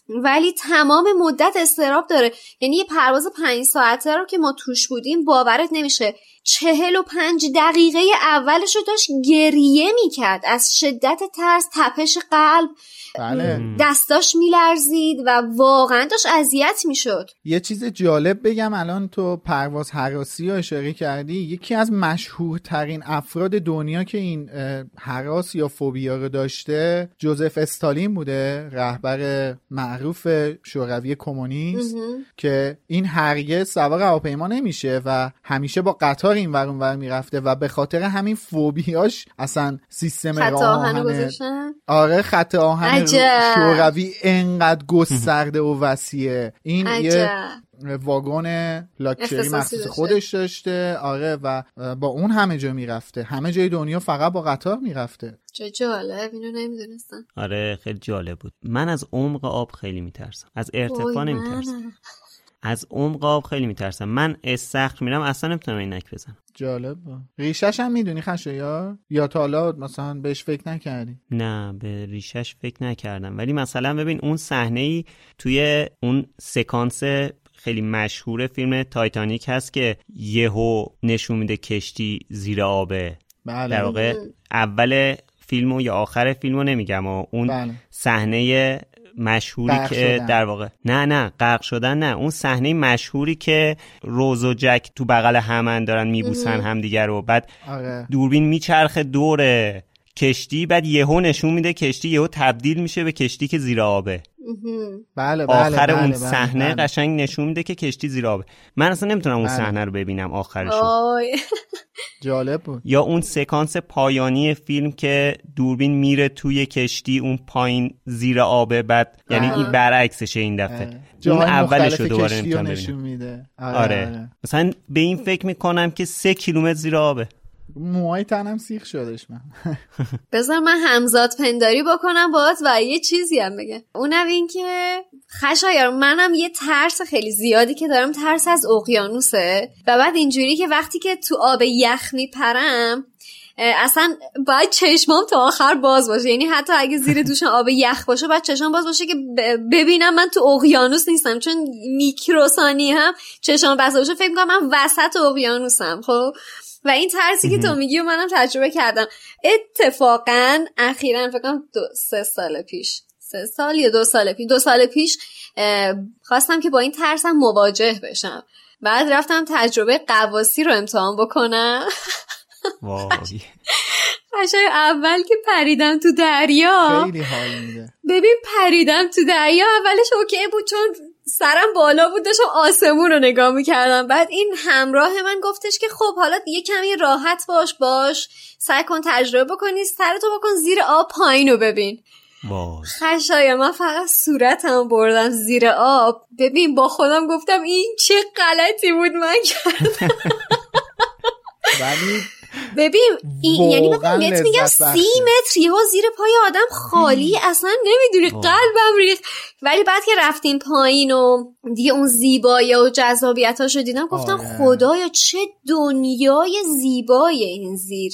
ولی تمام مدت استراب داره. یعنی یه پرواز پنج ساعته رو که ما توش بودیم باورت نمیشه. چهل و پنج دقیقه اولش رو داشت گریه می‌کرد. از شدت ترس تپش قلب بله. دستاش میلرزید و واقعا داشت اذیت می‌شد. یه چیز جالب بگم الان تو پرواز حراسی رو اشاره کردی یکی از مشهورترین افراد دنیا که این حراس یا فوبیا رو داشته جوزف استالین بوده رهبر معروف شوروی کمونیست که این هرگز سوار هواپیما نمیشه و همیشه با قطار این ور ور می‌رفته و به خاطر همین فوبیاش اصلا سیستم آهن آره خط آهن شوروی انقدر گسترده و وسیعه. این یه واگن لاکچری مخصوص خودش داشته. آره و با اون همه جا می‌رفته. همه جای دنیا فقط با قطار می‌رفته. چه جالب. اینو نمی‌دونستم. آره خیلی جالب بود. من از عمق آب خیلی میترسم. از ارتفاع نمیترسم. از عمق آب خیلی میترسم. من استخر میرم اصلا نمی‌تونم اینک بزنم. جالب ریشش هم می‌دونی خشه یا تا حالا مثلا بهش فکر نکردی؟ نه به ریشش فکر نکردم. ولی مثلا ببین اون صحنه ای توی اون سکانس خیلی مشهور فیلم تایتانیک هست که یهو نشون میده کشتی زیر آبه. بله. در واقع اول فیلمو یا آخر فیلمو نمیگم و اون بله. صحنه مشهوری که در واقع نه نه غرق شدن نه. اون صحنه مشهوری که روز و جک تو بغل همن دارن میبوسن همدیگه رو. بعد آره. دوربین میچرخه دور کشتی بعد یهو نشون میده کشتی یهو تبدیل میشه به کشتی که زیر آبه. بله بله آخر بله اون بله صحنه بله. قشنگ نشون میده که کشتی زیر آبه. من اصلا نمی‌تونم اون صحنه رو ببینم آخرش جالب بود. یا اون سکانس پایانی فیلم که دوربین میره توی کشتی اون پایین زیر آبه بعد یعنی این برعکسشه این دفعه. اون اولش رو دوباره نمی‌تونم میده. آره. آره. مثلا به این فکر می‌کنم که سه کیلومتر زیر آبه. موهای تنم سیخ شدش من. بذار من همزاد پنداری بکنم باز و یه چیزی هم بگم. اونم این که خشایار منم یه ترس خیلی زیادی که دارم ترس از اقیانوسه. و بعد اینجوری که وقتی که تو آب یخ میپرم اصلا باید چشمام تا آخر باز باشه. یعنی حتی اگه زیر دوشم آب یخ باشه باید چشمام باز باشه که ببینم من تو اقیانوس نیستم. چون میکروسانی هم چشمام بسته باشه فکر می‌کنم من وسط اقیانوسم خب؟ و این ترسی که تو میگی و منم تجربه کردم. اتفاقا اخیرا فکر کنم دو سه سال پیش. سه سال یا دو سال پیش. دو سال پیش خواستم که با این ترسم مواجه بشم. بعد رفتم تجربه قواسی رو امتحان بکنم. قشنگ اول که پریدم تو دریا. خیلی حال میده. ببین پریدم تو دریا. اولش اوکی بود چون سرم بالا بود داشتم آسمون رو نگاه می‌کردم. بعد این همراه من گفتش که خب حالا یه کمی راحت باش باش. سعی کن تجربه بکنی سرتو بکن زیر آب پایین رو ببین. خشای من فقط صورتم بردم زیر آب. ببین با خودم گفتم این چه غلطی بود من کردم. ولی ببین این یعنی من بهت میگم سی متر یهو زیر پای آدم خالی اصلا نمی‌دونی قلبم ریخت. ولی بعد که رفتیم پایین و دیگه اون زیبایی و جذابیتاشو دیدم گفتم آره. خدایا چه دنیای زیبای این زیر.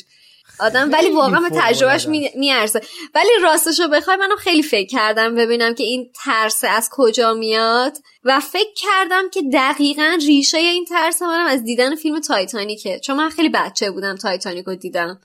آدم ولی واقعا به تجربه‌ش می‌ارزه. ولی راستشو بخوای منم خیلی فکر کردم ببینم که این ترس از کجا میاد. و فکر کردم که دقیقا ریشه این ترس منم از دیدن فیلم تایتانیکه. چون من خیلی بچه بودم تایتانیک رو دیدم.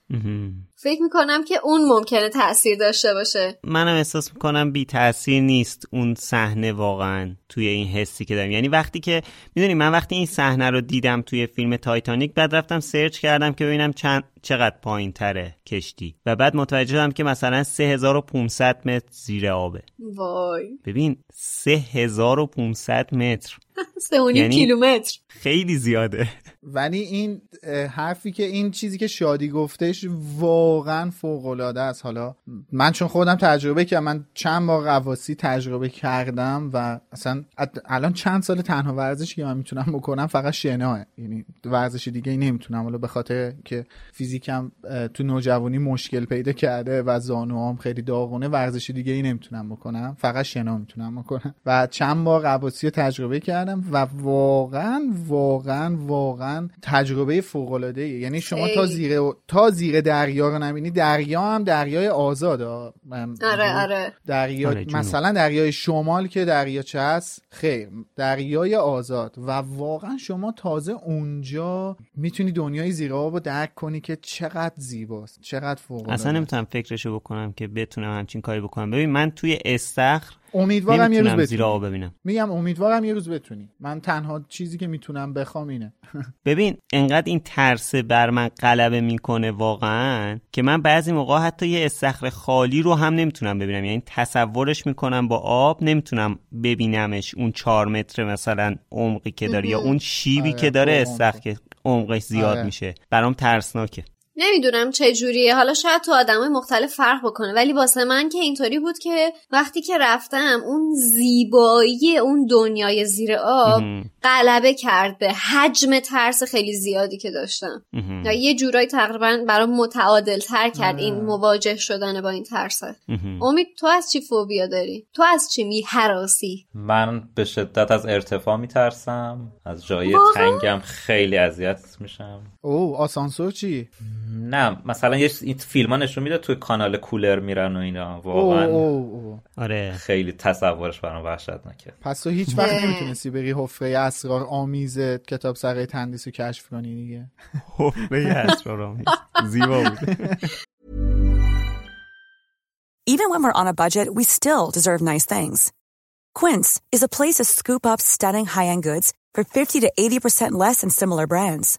فکر می‌کنم که اون ممکنه تاثیر داشته باشه. منم احساس می‌کنم بی تاثیر نیست اون صحنه واقعا توی این حسی که دارم یعنی وقتی که می‌دونی من وقتی این صحنه رو دیدم توی فیلم تایتانیک بعد رفتم search کردم که ببینم چند چقدر پایین تره کشتی. و بعد متوجه شدم که مثلا 3500 متر زیر آبه. وای. ببین 3500 متر. سه یعنی کیلومتر. خیلی زیاده. ولی این حرفی که این چیزی که شادی گفتش واقعا فوق العاده است. حالا من چون خودم تجربه کردم من چند بار قواسی تجربه کردم و اصلا الان چند سال تنها ورزشی که من می‌تونم بکنم فقط شناه یعنی ورزش دیگه ای نمی‌تونم. حالا به خاطر که فیزیکم تو نوجوانی مشکل پیدا کرده و زانوام خیلی داغونه ورزش دیگه ای نمی‌تونم بکنم. فقط شنا می‌تونم بکنم. و چند بار قواسی تجربه کردم و واقعا واقعا واقعا تجربه فوق العاده یعنی شما تا زیر تا زیر دریا رو نبینی دریا هم دریای آزاد آره آره. دریا آره مثلا دریای شمال که دریاچه هست؟ خیر دریای آزاد. و واقعا شما تازه اونجا می‌تونی دنیای زیر آب رو درک کنی که چقدر زیباست چقدر فوق العاده اصلا نمی‌تونم فکرشو بکنم که بتونم همچین کاری بکنم. ببین من توی استخر امیدوارم یه روز بتونی. ببینم. میگم امیدوارم یه روز بتونی. من تنها چیزی که می‌تونم بخوام اینه. ببین انقدر این ترس بر من غلبه می‌کنه واقعا که من بعضی موقع حتی یه استخر خالی رو هم نمی‌تونم ببینم. یعنی تصورش می‌کنم با آب نمی‌تونم ببینمش اون چهار متر مثلا عمقی که داره یا اون شیبی آره، که داره استخر که عمقش زیاد آره. میشه. برام ترسناکه. نمی‌دونم چه جوریه. حالا شاید تو آدمای مختلف فرق بکنه. ولی واسه من که اینطوری بود که وقتی که رفتم اون زیبایی اون دنیای زیر آب غلبه کرد به حجم ترس خیلی زیادی که داشتم. یا یه جورایی تقریبا برای متعادل تر کرد این مواجه شدن با این ترس. امید تو از چی فوبیا داری؟ تو از چی میهراسی من به شدت از ارتفاع میترسم. از جای تنگم خیلی اذیت میشم. او آسانسور چی؟ نه مثلا یه این فیلم ها نشون میده توی کانال کولر میرن و اینا. واقعا آره. خیلی تصورش برام وحشتناکه. پس تو هیچ وقت نمی‌تونستی بری حفره اسرار آمیز کتاب سره تندیس رو کشف کنی دیگه. حفره اسرار آمیز. زیبا بود. Even when we're on a budget, we still deserve nice things. Quince is a place to scoop up stunning high-end goods for 50 to 80% less than similar brands.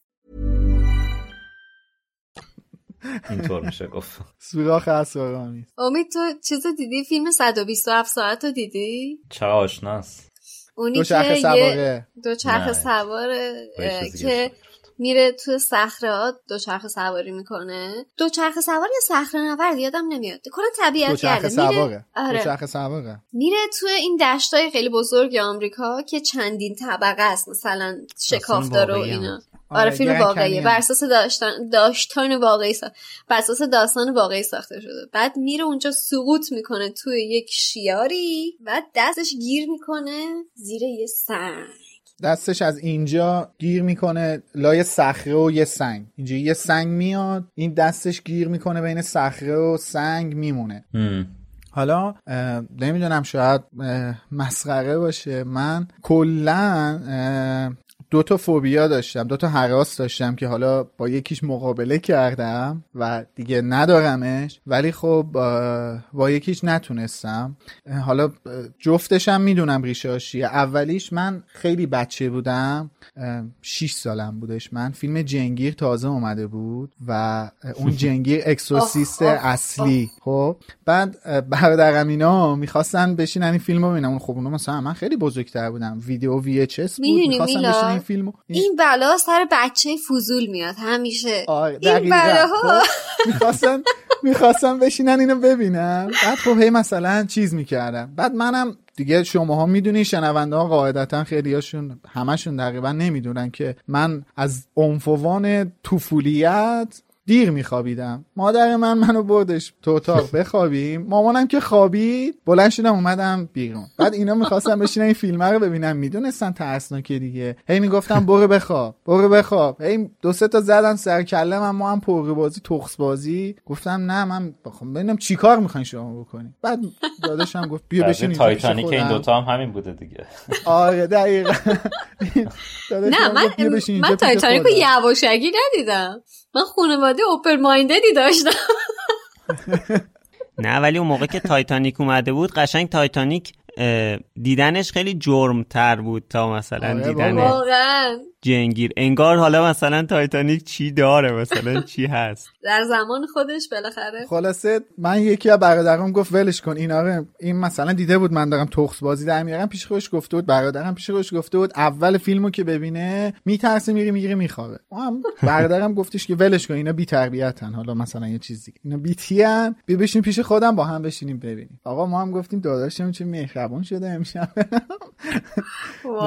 اینطور میشه گفت. سوراخ اسرارآمیز امید تو چیزو دیدی؟ فیلم 127 ساعت رو دیدی؟ چه آشناست. اونی دوچرخه که یه سواره. دوچرخه نه. سواره چیزی که میره تو صخره دوچرخه سواری می‌کنه. دوچرخه سوار یا صخره نورد؟ یادم نمیاد. کلا طبیعت دوچرخه میره سواره آره. دوچرخه سواره میره تو این دشتای خیلی بزرگ آمریکا که چندین طبقه است. مثلا شکافتار و واقعی هم اینا. آره آره، فیلم واقعیه. بر اساس داشتن داشتان واقعی ساخت بر اساس داستان واقعی ساخته شده. بعد میره اونجا سقوط می‌کنه توی یک شیاری بعد دستش گیر می‌کنه زیر یه سنگ دستش از اینجا گیر می‌کنه لای صخره و یه سنگ. اینجا یه سنگ میاد این دستش گیر می‌کنه بین صخره و سنگ میمونه. حالا نمی‌دونم شاید مسخره باشه. من کلا دو تا فوبیا داشتم دو تا حراس داشتم که حالا با یکیش مقابله کردم و دیگه ندارمش. ولی خب با یکیش نتونستم. حالا جفتشم می‌دونم ریشاش چیه. اولیش من خیلی بچه بودم. 6 سالم بودش من. فیلم جنگیر تازه اومده بود و اون جنگیر آخ، اصلی. خب بعد برادرم اینا می‌خواستن بشینن این فیلم رو ببینن. اون خب اونا مثلا من خیلی بزرگتر بودم. ویدیو وی اچ اس بود. می‌خواستن؟ بشینن فیلمو. این بلا سر بچه فضول میاد همیشه. این دقیقاً. بلاها. خب، می‌خواستن می‌خواستن بشینن اینو ببینن. بعد خب هی مثلا چیز می‌کردن. بعد منم دیگه شماها می‌دونین شنونده ها قاعدتا خیلیاشون همشون تقریبا نمی‌دونن که من از عنفوان طفولیت دیر میخوابیدم. مادر من منو بردش تو اتاق بخوابیم. مامانم که خوابید بلند شدم اومدم بیرون. بعد اینا می‌خواستم بشینن این فیلم رو ببینم می‌دونستن ترسناکه دیگه. هی می‌گفتم برو بخواب برو بخواب. هی دو سه تا زدن سر کله من ما هم پرقی بازی تخس بازی گفتم نه من بخوام ببینم چیکار می‌خواین شما بکنین. بعد داداشم گفت بیا بشین تایتانیک این خودم. دوتا هم همین بوده دیگه. آره دقیقا. نه من من تایتانیک. یواشکی ندیدم. من خانواده open minded ی داشتم. نه ولی اون موقع که تایتانیک اومده بود قشنگ تایتانیک دیدنش خیلی جرم تر بود تا مثلا آره دیدن جن‌گیر. انگار حالا مثلا تایتانیک چی داره مثلا چی هست؟ در زمان خودش بالاخره خلاصه من یکی از برادرام گفت ولش کن. اینا رو این مثلا دیده بود من دارم تخس بازی در میارم پیش خودش گفته بود برادرم پیش خودش گفته بود اول فیلمو که ببینه میترسه میره می‌گیره میخوابه. ما هم برادرم گفتش که ولش کن اینا بی تربیتن حالا مثلا یه چیزی اینا بی تیان بیا بشین پیش خودم با هم بشینیم ببینیم. آقا ما هم گفتیم داداشم چه مهربون شده امشب.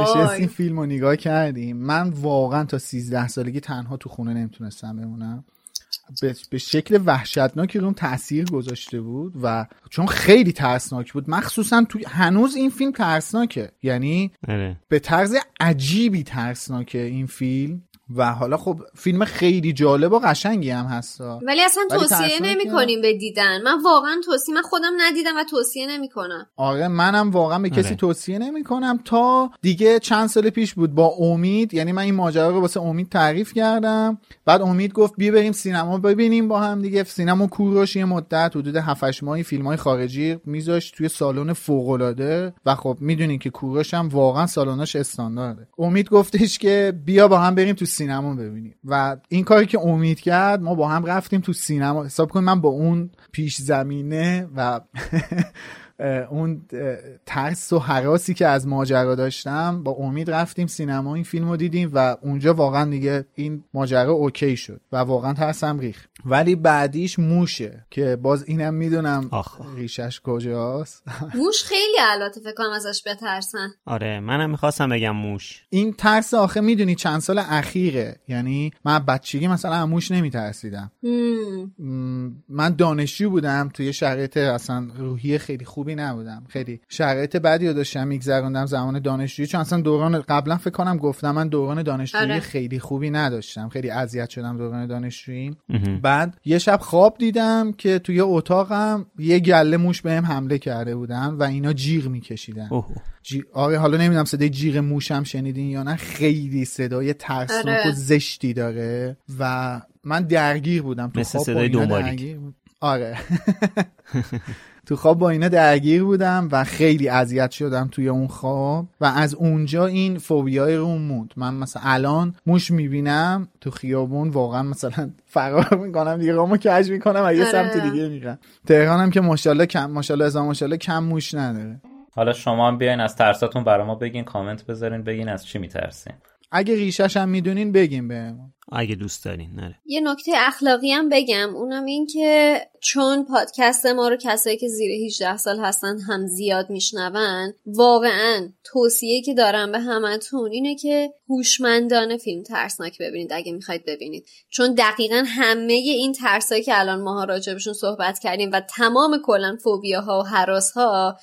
نشستیم وای. فیلم رو نگاه کردیم. من واقعا تا 13 سالگی تنها تو خونه نمی‌تونستم بمونم. به, شکل وحشتناکی روم تاثیر گذاشته بود و چون خیلی ترسناک بود مخصوصا تو هنوز این فیلم ترسناکه. یعنی آره. به طرز عجیبی ترسناکه این فیلم. و حالا خب فیلم خیلی جالب و قشنگی هم هستا ولی اصلا توصیه. نمی کنیم به دیدن. من واقعا توصیه من خودم ندیدم و توصیه نمی کنم آره منم واقعا به کسی آره. توصیه نمی کنم تا دیگه چند سال پیش بود با امید. یعنی من این ماجرا رو واسه امید تعریف کردم. بعد امید گفت بیا بریم سینما ببینیم با هم دیگه. سینما کوروش یه مدت حدود 7 ماهی فیلم های خارجی میذاش توی سالن فوق العاده و خب می‌دونین که کوروش هم واقعا سالناش استاندارده. امید گفتش که بیا با هم بریم تو سینما ببینیم. و این کاری که امید کرد ما با هم رفتیم تو سینما. حساب کن من با اون پیش زمینه و اون ترس و حراسی که از ماجرا داشتم با امید رفتیم سینما این فیلم رو دیدیم و اونجا واقعا دیگه این ماجرا اوکی شد و واقعا ترسم ریخ ولی بعدیش موشه که باز اینم می‌دونم. ریشش کجاست. موش خیلی البته فکر کنم ازش بترسن. آره منم می‌خواستم بگم موش. این ترس آخه می‌دونی چند سال اخیره. یعنی من بچگی مثلا از موش نمیترسیدم. من دانشجو بودم توی شرایط اصلا روحی خیلی خوبی نبودم خیلی شرایط بدی رو داشتم میگذروندم زمان دانشجویی چون اصلا دوران قبلا فکر کنم گفتم من دوران دانشجویی آره. خیلی خوبی نداشتم خیلی اذیت شدم دوران دانشجویی. بعد یه شب خواب دیدم که توی اتاقم یه گله موش بهم حمله کرده بودن و اینا جیغ میکشیدن اوه. جی... آره حالا نمی‌دونم صدای جیغ موشم شنیدین یا نه خیلی صدای ترسناک آره. و زشتی داره و من درگیر بودم تو مثل خواب صدای دنبالیک. آره تو خواب با اینا درگیر بودم و خیلی اذیت شدم توی اون خواب و از اونجا این فوبیای رو موند. من مثلا الان موش می‌بینم تو خیابون واقعا مثلا فرار می‌کنم دیگه رامو کج می‌کنم و یه سمت آره. دیگه میرم. تهرانم که ماشاءالله کم ماشاءالله از ماشاءالله کم موش نداره. حالا شما هم بیاین از ترساتون برای ما بگین کامنت بذارین بگین از چی میترسین. اگه ریشش هم می‌دونین بگیم بهمون اگه دوست دارین نره. یه نکته اخلاقی هم بگم. اونم این که چون پادکست ما رو کسایی که زیر 18 سال هستن هم زیاد میشنون واقعا توصیه که دارم به همتون اینه که هوشمندانه فیلم ترسناک ببینید اگه می‌خواید ببینید. چون دقیقا همه این ترسایی که الان ماها راجبشون صحبت کردیم و تمام کلا فوبیاها و حراس ها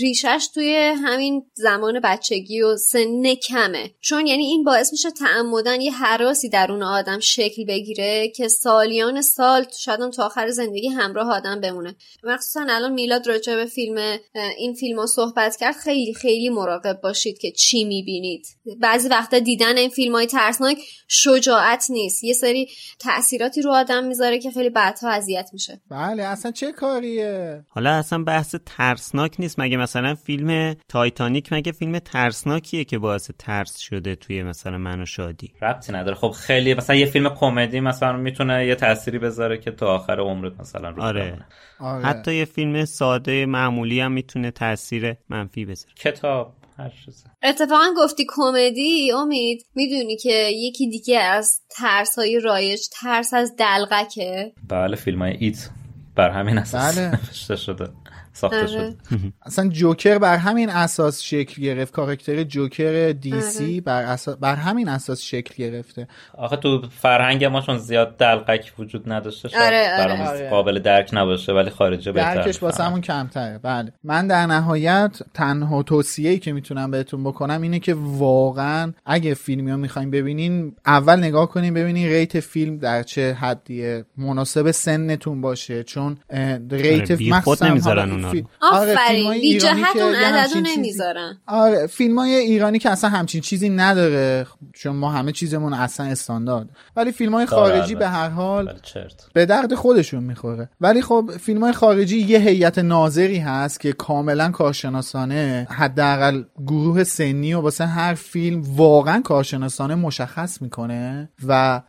ریشش توی همین زمان بچگی و سن کمه. چون یعنی این باعث میشه تعمدن یه حراسی درون آدم شکل بگیره که سالیان سال شاید تا آخر زندگی همراه آدم بمونه. مخصوصا الان میلاد راجع به فیلم این فیلم رو صحبت کرد خیلی خیلی مراقب باشید که چی می‌بینید. بعضی وقتا دیدن این فیلم های ترسناک شجاعت نیست. یه سری تاثیراتی رو آدم می‌ذاره که خیلی بعدها اذیت میشه. بله اصلا چه کاریه؟ حالا اصلا بحث ترسناک نیست مگه مثلا فیلم تایتانیک مگه فیلم ترسناکیه که باعث ترس شده توی مثلا من و شادی؟ ربطی نداره. خب خیلی مثلا یه فیلم کمدی مثلا می‌تونه یه تأثیری بذاره که تا آخر عمرت مثلا رو آره. آره. حتی یه فیلم ساده معمولی هم می‌تونه تاثیر منفی بذاره. کتاب اتفاقا گفتی کمدی؟ امید می‌دونی که یکی دیگه از ترس های رایج ترس از دلغکه بله فیلم های ایت. بر همین اساس بله. شده. ساخته آره. شد اصلا جوکر بر همین اساس شکل گرفت. کاراکتر جوکر دی سی آره. بر, اساس بر همین اساس شکل گرفته. آخه تو فرهنگ ما چون زیاد دلقک وجود نداشته. شاید آره آره. قابل درک نباشه ولی خارجه بهتر درکش واسه همون کمتره. بله. من در نهایت تنها توصیه‌ای که می‌تونم بهتون بکنم اینه که واقعا اگه فیلمی رو می‌خوایم ببینین اول نگاه کنین ببینین ریت فیلم در چه حدیه. مناسب سنتون باشه چون ریت آره، مخصوصا فیلم آفرین آره بی جهت اون عددو نمی‌ذارن. آره فیلم های ایرانی که اصلا همچین چیزی نداره چون ما همه چیزمون اصلا استاندارد. ولی فیلم های خارجی به هر حال به درد خودشون می‌خوره. ولی خب فیلم های خارجی یه هیئت ناظری هست که کاملا کارشناسانه حداقل گروه سنی و واسه هر فیلم واقعا کارشناسانه مشخص می‌کنه و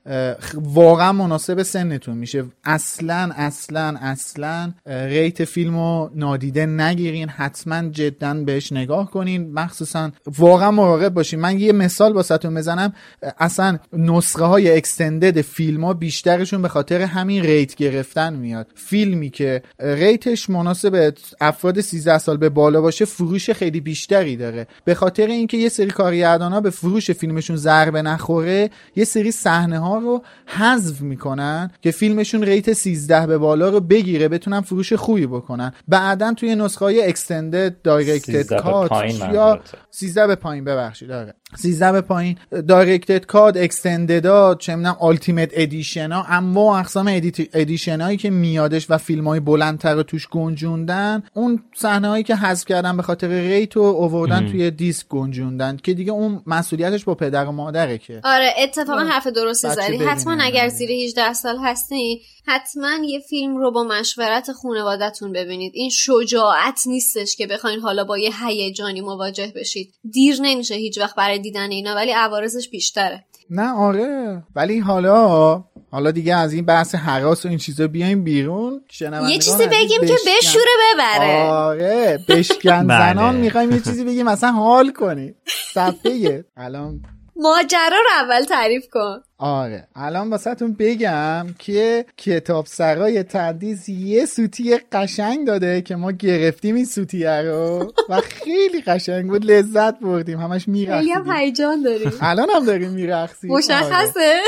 واقعا مناسب سنتون میشه. اصلا اصلا اصلا rate فیلمو نادیده نگیرین حتما جدا بهش نگاه کنین. مخصوصا واقعا مراقب باشین. من یه مثال واسهتون بزنم. اصلا نسخه های extended فیلم ها بیشترشون به خاطر همین rate گرفتن میاد. فیلمی که rate ش مناسب افراد 13 سال به بالا باشه فروش خیلی بیشتری داره. به خاطر اینکه یه سری کارگردان ها به فروش فیلمشون ضربه نخوره یه سری صحنه ها رو حذف می‌کنن که فیلمشون rate 13 به بالا رو بگیره بتونن فروش خوبی بکنن. بعدا توی نسخه های extended director's cut یا 13 به پایین ببخشید. آره. 13 به پایین. director's cut extended چه می‌دونم ultimate edition ها. انواع اقسام edition هایی که میادش و فیلم های بلندتر توش گنجوندن اون صحنه هایی که حذف کردن به خاطر rate و اووردن توی دیسک گنجوندن که دیگه اون مسئولیتش با پدر و مادره که. آره اتفاقا حرف درستی زدی. حتما اگر زیر 18 سال هستی حتما یه فیلم رو با مشورت خانوادتون ببینید. این شجاعت نیستش که بخواین حالا با یه هیجانی مواجه بشید. دیر نمیشه هیچ وقت برای دیدن اینا ولی عوارضش بیشتره. نه آره. ولی حالا حالا دیگه از این بحث حراس و این چیزا بیایم بیرون. یه چیزی بگیم که بشوره ببره. آره بشکن. بله. زنان می‌خوایم یه چیزی بگیم مثلا حال کنیم صفحه الان ماجرا رو اول تعریف کن. آره. الان واسهتون بگم که کتاب سرای تدیز یه سوتی قشنگ داده که ما گرفتیم این سوتیه رو و خیلی قشنگ بود. لذت بردیم. همش میرخصیم خیلی هم هیجان داریم. الان هم داریم میرخصیم. مشخصه.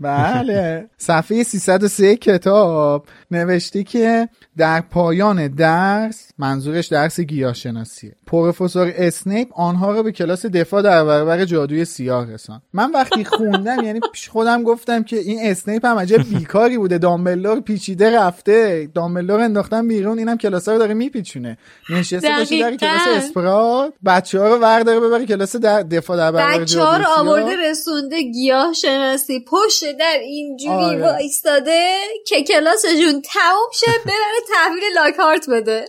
بله. صفحه 303 کتاب. نوشته که در پایان درس منظورش درس گیاهشناسیه. پروفسور اسنیپ آنها رو به کلاس دفاع در برابر جادوی سیاه رسان من وقتی خوندم یعنی پیش خودم گفتم که این اسنیپ هم عجب بیکاری بوده. دامبلور پیچیده رفته. دامبلور انداختن بیرون اینم کلاس رو داره میپیچونه. نشسته باشه در کلاس اسپرات بچه ها رو ورداره ببره کلاس در دفاع در برابر بچه ها رو آورده رسونده گیاه شناسی پشت در اینجوری آره. وایستاده که کلاسشون تموم شه ببره تحویل لاکارت بده.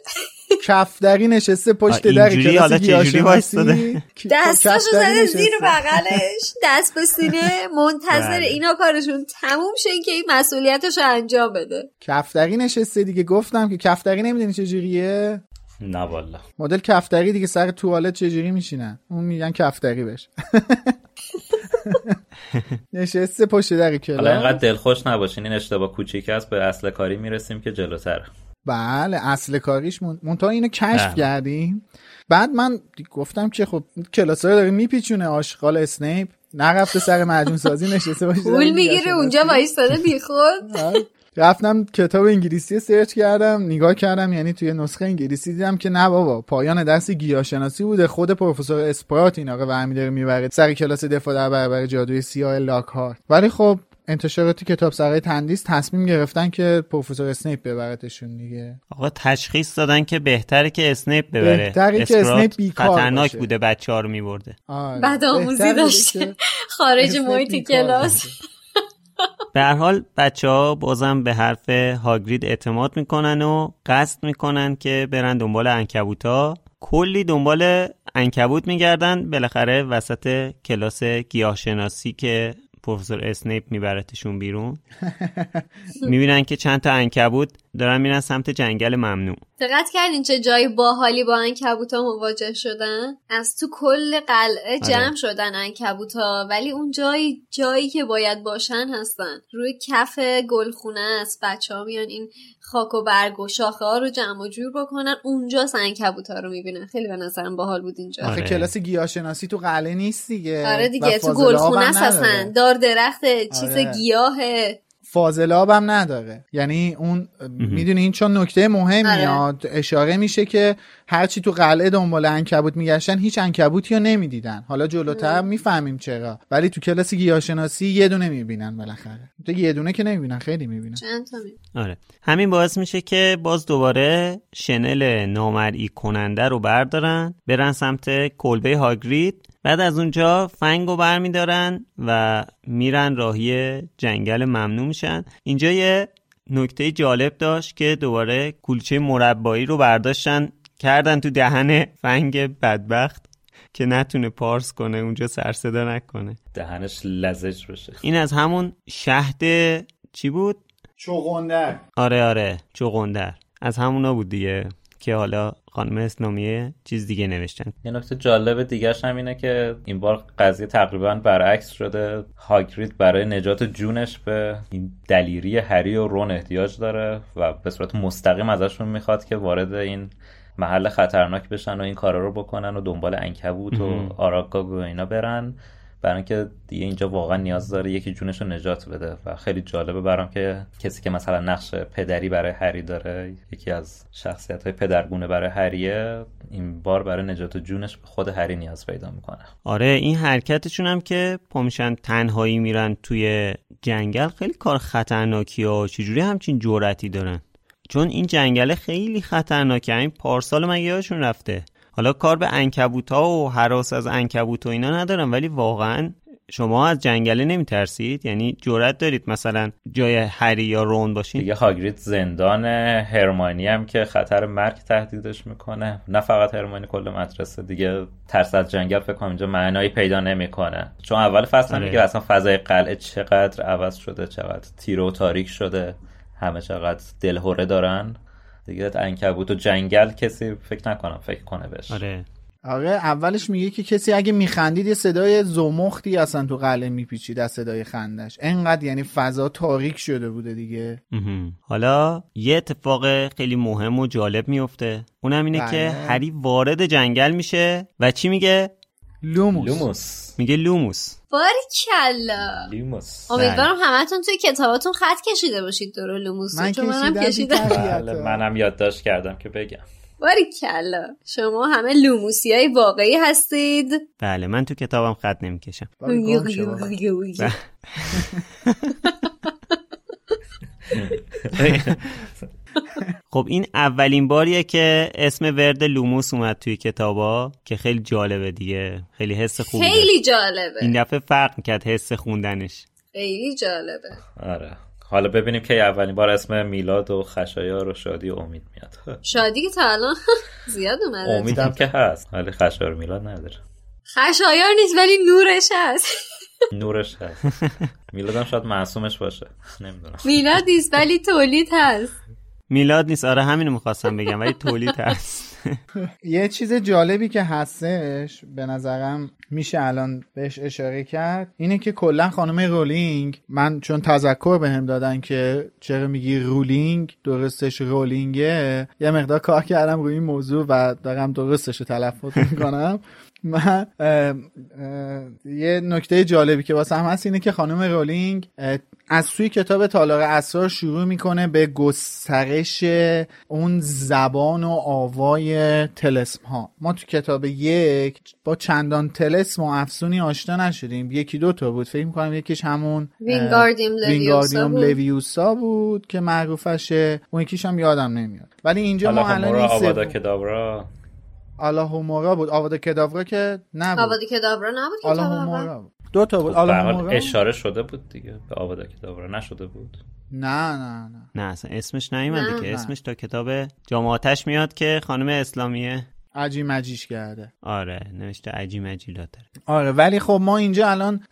کفتری نشسته پشت در کلاس گیاهشناسی دستاشو زده زیر بغلش دست به سینه منتظر بله. اینا کارشون. تموم شه که این مسئولیتش انجام بده. کفتری نشسته دیگه. گفتم که کفتری نمی‌دونی چجوریه نه والا مدل کفتری دیگه سر توالت چجوری میشینن اون میگن کفتری بش نشسته پشت در کلاس حالا اینقدر دلخوش نباشین این اشتباه کوچیک است به اصل کاری می‌رسیم که جلوتر. بله اصل کاریش منتها اینو کشف بله. کردیم. بعد من گفتم که خب کلاس ها داره میپیچونه آشغال اسنیپ. نرفته سر مجموع سازی نشسته باشه پول می‌گیره اونجا وایستاده بیخود. بله. رفتم کتاب انگلیسی search کردم نگاه کردم یعنی توی نسخه انگلیسی دیدم که نه بابا پایان درس گیاهشناسی بوده خود پروفسور اسپرات این آقا برمی داره می‌بره سر کلاس دفاع در برابر جادوی سیاه لاکهارت. ولی خب انتشاراتی کتاب سرای تندیس تصمیم گرفتن که پروفسور اسنیپ ببرتشون دیگه. آقا تشخیص دادن که بهتره که اسنیپ ببره. بهتره که اسنیپ بیکار خطرناک بوده بچه ها رو میبرده. آره. بعد آموزی داشته. خارج محیط کلاس. به هر حال بچه ها بازم به حرف هاگرید اعتماد می‌کنن و قصد می‌کنن که برن دنبال انکبوتا. کلی دنبال انکبوت میگردن. بالاخره وسط کلاس گیاهشناسی که پروفسور اسنیپ میبرتشون بیرون. می‌بینن که چند تا انکبوت دارن میرن سمت جنگل ممنوع. دقت کردین چه جای باحالی با انکبوت ها مواجه شدن؟ از تو کل قلعه آره. جمع شدن انکبوت ها ولی اون جایی جایی که باید باشن هستن. روی کف گلخونه است. بچه ها میان این خاک و برگ و شاخه ها رو جمع و جور بکنن اونجا انکبوت ها رو می‌بینن. خیلی به نظرم باحال بود اینجا. آره. کلاس گیاهشناسی تو قلعه نیست دیگه. آره دیگه تو گلخونه هستن. دار درخت چیز آره. گیاه. فاضلاب هم نداره. یعنی اون می‌دونی این چون نکته مهمیاد آره. اشاره میشه که هرچی تو قلعه دنبال انکبوت میگشتن هیچ انکبوتی رو نمی‌دیدن. حالا جلوتر می‌فهمیم چرا. ولی تو کلاس گیاهشناسی یه دونه می‌بینن بالاخره. تو یه دونه که نمی‌بینن خیلی می‌بینن. آره. همین باعث میشه که باز دوباره شنل نامرئی کننده رو بردارن برن سمت کلبه هاگرید. بعد از اونجا فنگ رو برمیدارن و میرن راهی جنگل ممنوع میشن. اینجا یه نکته جالب داشت که دوباره کلچه مربایی رو برداشتن کردن تو دهن فنگ بدبخت که نتونه پارس کنه اونجا سرصدا نکنه. دهنش لزج بشه. این از همون شهد چی بود؟ چوغندر آره آره چوغندر از همونا بود دیگه که حالا خانم اسلامیه چیز دیگه نوشتن. یه نکته جالب دیگرش هم اینه که این بار قضیه تقریبا برعکس شده. هاگرید برای نجات جونش به این دلیری هری و رون احتیاج داره و به صورت مستقیم ازشون می‌خواد که وارد این محل خطرناک بشن و این کارا رو بکنن و دنبال انکبوت و آراگاگ و اینا برن. برای اینکه دیگه اینجا واقعا نیاز داره یکی جونش رو نجات بده. و خیلی جالبه برام که کسی که مثلا نقش پدری برای هری داره یکی از شخصیت های پدرگونه برای هریه این بار برای نجات جونش به خود هری نیاز پیدا می‌کنه. آره این حرکتشون هم که پامیشن تنهایی میرن توی جنگل خیلی کار خطرناکی ها چجوری همچین جورتی دارن؟ چون این جنگل خیلی خطرناکه. این پارسال مگه رفته؟ حالا کار به انکبوت ها و حراس از انکبوت و اینا ندارم ولی واقعا شما از جنگله نمیترسید؟ یعنی جرأت دارید مثلا جای هری یا رون باشین؟ دیگه هاگرید زندان هرمانی هم که خطر مرگ تهدیدش می‌کنه. نه فقط هرمانی کل مدرسه. دیگه ترس از جنگل فکر کنم اینجا معنایی پیدا نمی‌کنه. چون اول فصل هم میگه اصلا فضای قلعه چقدر عوض شده چقدر تیره و تاریک شده همه چقدر دلهوره دارن. دیگه انکبوت و جنگل کسی فکر نکنم فکر کنه بهش. آره. آره اولش میگه که کسی اگه میخندید یه صدای زمختی اصلا تو قلعه میپیچید از صدای خندش. انقدر یعنی فضا تاریک شده بوده دیگه. حالا یه اتفاق خیلی مهم و جالب میفته. اونم اینه که بله. هری وارد جنگل میشه و چی میگه؟ لوموس, لوموس. میگه لوموس باری کلا لوموس امیدوارم همتون توی کتاباتون خط کشیده باشید دور لوموس من منم کشیدم بله منم یادداشت کردم که بگم باری کلا شما همه لوموسی های واقعی هستید بله من تو کتابم خط نمی‌کشم خب این اولین باریه که اسم ورد لوموس اومد توی کتابا که خیلی جالبه دیگه. خیلی حس خوبی خیلی جالبه. این دفعه فرق می‌کرد حس خوندنش. خیلی جالبه. آره. حالا ببینیم که اولین بار اسم میلاد و خشایار و شادی و امید میاد. شادی که تا الان زیاد اومده. امیدم که هست. ولی خشایار میلاد نداره. خشایار نیست ولی نورش هست. نورش هست. میلادم شاید معصومش باشه. نمی‌دونم. میلاد نیست ولی تولید هست. میلاد نیست. آره همینو می‌خواستم بگم ولی تولید هست. یه چیز جالبی که هستش به نظرم میشه الان بهش اشاره کرد اینه که کلا خانم رولینگ من چون تذکر بهم دادن که چرا میگی رولینگ درستش رولینگه یه مقدار کار کردم روی این موضوع و دارم درستش رو تلفظ می‌کنم. من یه نکته جالبی که واسه هم هست اینه که خانم رولینگ از سوی کتاب تالار اسرار شروع می‌کنه به گسترش اون زبان و آوای تلسم ها ما تو کتاب یک با چندان تلسم و افسونی آشنا نشدیم. یکی دو تا بود. فکر می‌کنم یکیش همون وینگاردیوم لویوسا بود. که معروفشه. اون یکیش هم یادم نمیاد. ولی اینجا ما الان این آلاهومورا بود. آواده کدابرا که نبود. آواده کدابرا نبود آلاهومورا بود. دو تا بود. آلاهومورا؟ اشاره شده بود دیگه. به آواده کدابرا نشده بود. نه نه نه. نه اصلا اسمش نیومده که اسمش تا کتاب جامعاتش میاد که خانم اسلامیه عجی مجیش کرده. آره نوشته عجی مجیلاتر آره ولی خب ما اینجا الان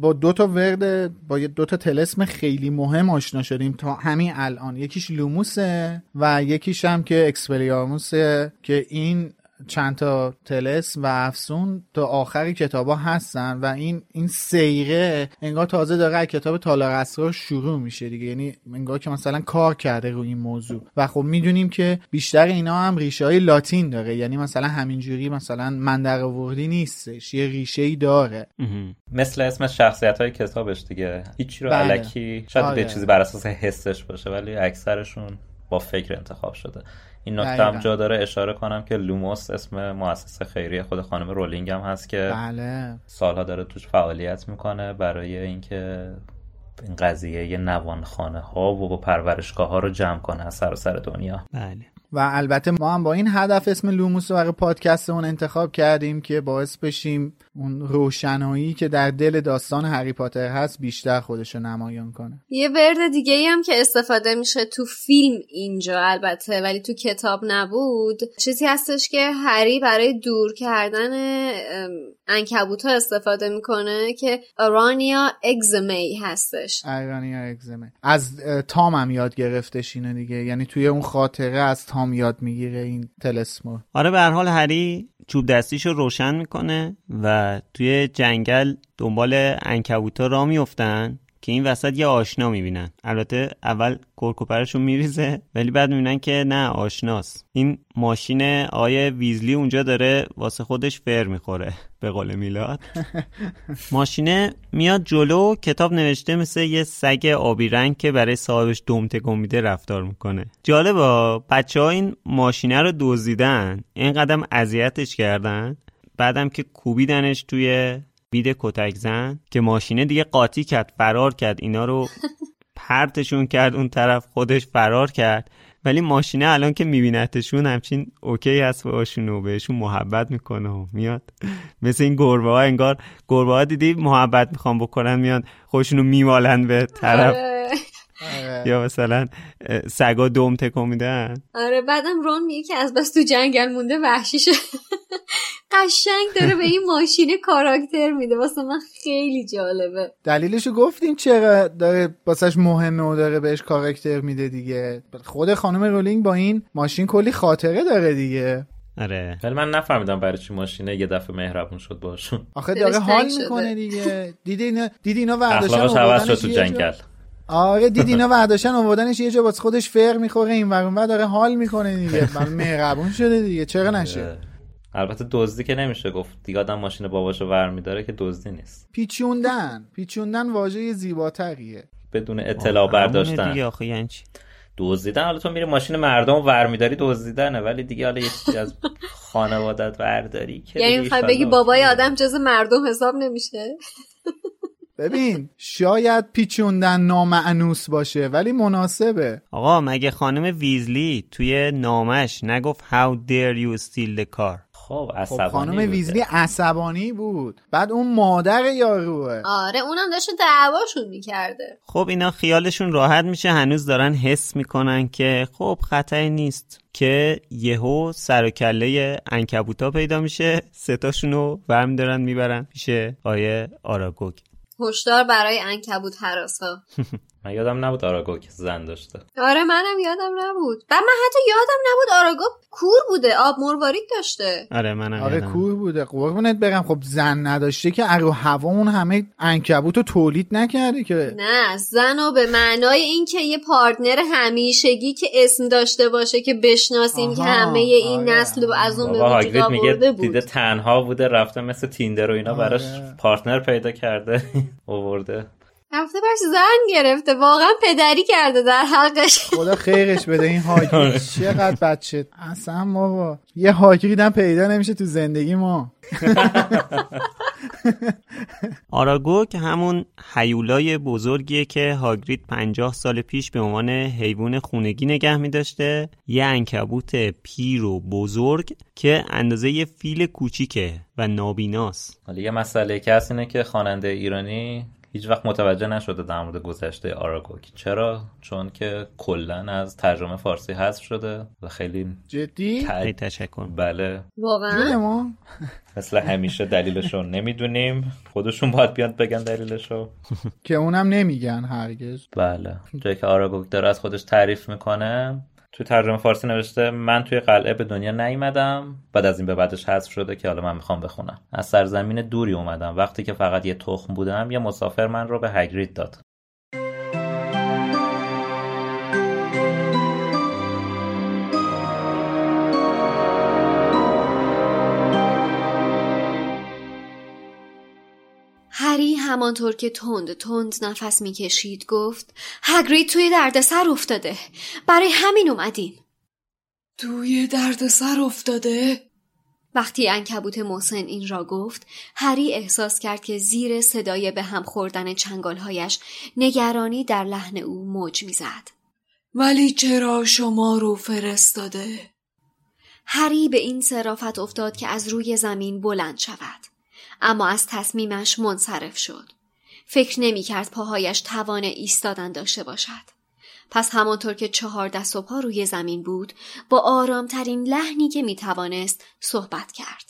با دو تا ورد با دو تا تلسم خیلی مهم آشنا شدیم تا همین الان. یکیش لوموسه و یکیش هم که اکسپریاموسه که این چند تا تلس و افسون تا آخر کتابا هستن و این این سیره انگار تازه داره کتاب تالار اسرار شروع میشه دیگه. یعنی انگار که مثلا کار کرده روی این موضوع. و خب می‌دونیم که بیشتر اینا هم ریشه های لاتین داره. یعنی مثلا همینجوری مثلا من در آوردی نیستش یه ریشه ای داره مثل اسم شخصیت های کتابش دیگه. هیچی رو بله. الکی شاید آره. یه چیزی بر اساس حسش باشه ولی اکثرشون با فکر انتخاب شده. این نکته هم جا داره اشاره کنم که لوموس اسم مؤسسه خیریه خود خانم رولینگ هم هست که بله. سالها داره توش فعالیت می‌کنه برای اینکه این قضیه یه نوانخانه ها و پرورشگاه ها رو جمع کنه از سر سر دنیا. بله. و البته ما هم با این هدف اسم لوموس رو برای پادکستمون انتخاب کردیم که باعث بشیم اون روشنایی که در دل داستان هری پاتر هست بیشتر خودش رو نمایان کنه. یه ورد دیگه ای هم که استفاده میشه تو فیلم اینجا البته ولی تو کتاب نبود. چیزی هستش که هری برای دور کردن انکبوت ها استفاده می‌کنه که ارانیا اگزمی هستش. ارانیا اگزمی از تام هم یاد گرفتش اینه دیگه. یعنی توی اون خاطره از تام یاد می‌گیره این تلسمو. آره به هر حال هری چوب دستیشو روشن می‌کنه و توی جنگل دنبال انکبوتا را میفتن که این وسط یه آشنا می‌بینن. البته اول کرکوپرشون میریزه ولی بعد می‌بینن که نه آشناست. این ماشین آیه ویزلی اونجا داره واسه خودش فر می‌خوره به قول میلاد. ماشینه میاد جلو کتاب نوشته مثل یه سگ آبی رنگ که برای صاحبش دم تکون میده رفتار می‌کنه. جالبه بچه ها این ماشینه رو دزدیدن. این قدم اذیتش کردن. بعدم که کوبیدنش توی بید کتک زن که ماشینه دیگه قاطی کرد فرار کرد اینا رو پرتشون کرد اون طرف خودش فرار کرد. ولی ماشینه الان که میبینتشون همچین اوکی هست باشون و بهشون محبت می‌کنه و میاد. مثل این گربه ها انگار گربه ها دیدی محبت می‌خوام بکنن میان خودشونو میمالن به طرف. آره. یا مثلا سگا دوم تکون میدن؟ آره بعدم رون میگه که از بس تو جنگل مونده وحشی شد قشنگ داره به این ماشین کاراکتر میده. واسه من خیلی جالبه. دلیلشو گفتیم چرا داره واسهش مهمه و داره بهش کاراکتر میده دیگه. خود خانم رولینگ با این ماشین کلی خاطره داره دیگه. آره. ولی من نفهمیدم برای چی ماشینه یه دفعه مهربون شد باشون آخه داره حال می‌کنه دیگه. دیدی اینا دیدی اینا ورداشتن تو جنگل. آره دیدی اینا ورداشتن آوردنش یه جا باز خودش فر می‌خوره این ور داره حال می‌کنه دیگه. من مهربون شده دیگه. چرا نشه؟ البته دزدی که نمیشه گفت. دیگه آدم ماشین باباشو ور میداره که دزدی نیست. پیچوندن. پیچوندن واژه زیباتریه. بدون اطلاع برداشتن. دیگه آخه یعنی چی؟ دزدیدن. حالا تو میری ماشین مردم ور میداری دزدیدنه. ولی دیگه حالا یه چیزی از خانوادت ورداری که یعنی می‌خوای بگی بابای آدم جز مردم حساب نمیشه؟ ببین شاید پیچوندن نامعنوس باشه ولی مناسبه. آقا مگه خانم ویزلی توی نامش نگفت How dare you steal the car خب خب عصبانی خانم بوده. ویزلی عصبانی بود. بعد اون مادر یاروه. آره اونم داشته دعواشون می‌کرده. خب اینا خیالشون راحت میشه. هنوز دارن حس می‌کنن که خب خطری نیست که یهو سر و کله انکبوتا پیدا میشه. ستاشونو برمی دارن می‌برن پیش آیه آراگوگ. هشدار برای انکبوت حراسا من یادم نبود آراگوگ زن داشته آره منم یادم نبود و من حتی یادم نبود آراگوگ کور بوده آب مروارید داشته آره منم آره یادم. کور بوده قربونت برم خب زن نداشته که رو هوا اون همه انکبوت رو تولید نکرده که نه زن و به معنای اینکه یه partner همیشگی که اسم داشته باشه که بشناسیم که همه این آره. نسل رو از اون به وجود میگه آورده بود دیده تنها بوده رفته مثل تیندر و اینا براش آره. partner پیدا کرده آورده رفته برش زن گرفته واقعا پدری کرده در حلقش خدا خیرش بده این هاگرید چقدر بچه اصلا بابا. یه هاگرید هم پیدا نمیشه تو زندگی ما. آراگوگ همون حیولای بزرگیه که هاگرید پنجاه سال پیش به عنوان حیوان خونگی نگه می داشته یه انکبوت پیر و بزرگ که اندازه یه فیل کوچیکه و نابیناست. حالا یه مسئله که هست اینه که خواننده ایرانی هیچ وقت متوجه نشده در مورد گذشته آراگوگ چرا؟ چون که کلا از ترجمه فارسی حذف شده و خیلی جدی؟ خیلی تع... تشکر. بله. واقعا. مثل همیشه دلیلشو نمی‌دونیم. خودشون باید بیان بگن دلیلشو. که اونم نمیگن هرگز. بله. جایی که آراگوگ داره از خودش تعریف می‌کنه توی ترجمه فارسی نوشته من توی قلعه به دنیا نیومدم. بعد از این به بعدش حذف شده که حالا من می‌خوام بخونم. از سرزمین دوری اومدم. وقتی که فقط یه تخم بودم یه مسافر من رو به هگرید داد. هری همانطور که تند تند نفس می‌کشید گفت هگرید توی دردسر افتاده. برای همین اومدیم توی دردسر افتاده؟ وقتی انکبوت محسن این را گفت هری احساس کرد که زیر صدای به هم خوردن چنگالهایش نگرانی در لحن او موج می‌زد. ولی چرا شما رو فرستاده؟ هری به این صرافت افتاد که از روی زمین بلند شود. اما از تصمیمش منصرف شد. فکر نمی کرد پاهایش توان ایستادن داشته باشد. پس همانطور که چهار دست و پا روی زمین بود با آرامترین لحنی که می توانست صحبت کرد.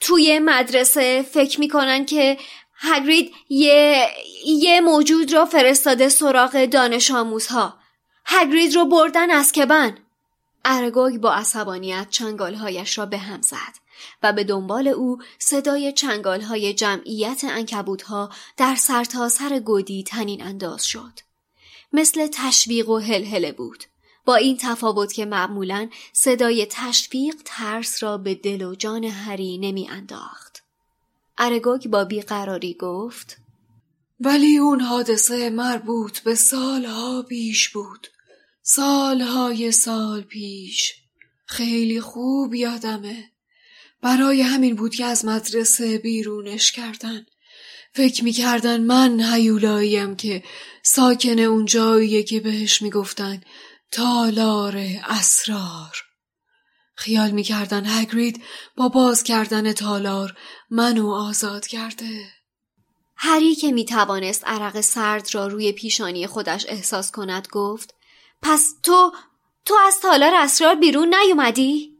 توی مدرسه فکر می‌کنن که هگرید یه یه موجود را فرستاده سراغ دانش آموزها. هگرید رو بردن از کبن. ارگوگ با عصبانیت چنگالهایش را به هم زد. و به دنبال او صدای چنگالهای جمعیت انکبوتها در سرتاسر گودی تنین انداز شد. مثل تشویق و هلهله بود. با این تفاوت که معمولا صدای تشویق ترس را به دل و جان هری نمی انداخت. ارگوگ با بیقراری گفت ولی اون حادثه مربوط به سالها پیش بود سالهای سال پیش خیلی خوب یادمه برای همین بود که از مدرسه بیرونش کردن. فکر می‌کردن من هیولاییم که ساکن اون جاییه که بهش می‌گفتن تالار اسرار. خیال می‌کردن هگرید با باز کردن تالار منو آزاد کرده. هری که می توانست عرق سرد را روی پیشانی خودش احساس کند گفت پس تو تو از تالار اسرار بیرون نیومدی؟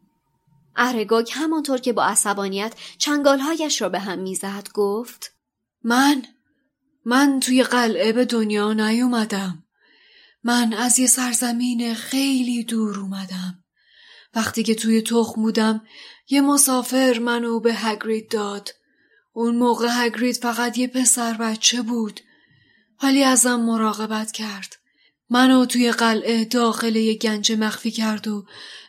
ارگوگ همانطور که با عصبانیت چنگالهایش را به هم می‌زد گفت من من توی قلعه به دنیا نیومدم. من از یه سرزمین خیلی دور اومدم. وقتی که توی تخم بودم یه مسافر منو به هگرید داد. اون موقع هگرید فقط یه پسر بچه بود. ولی ازم مراقبت کرد. منو توی قلعه داخل یه گنج مخفی کرد و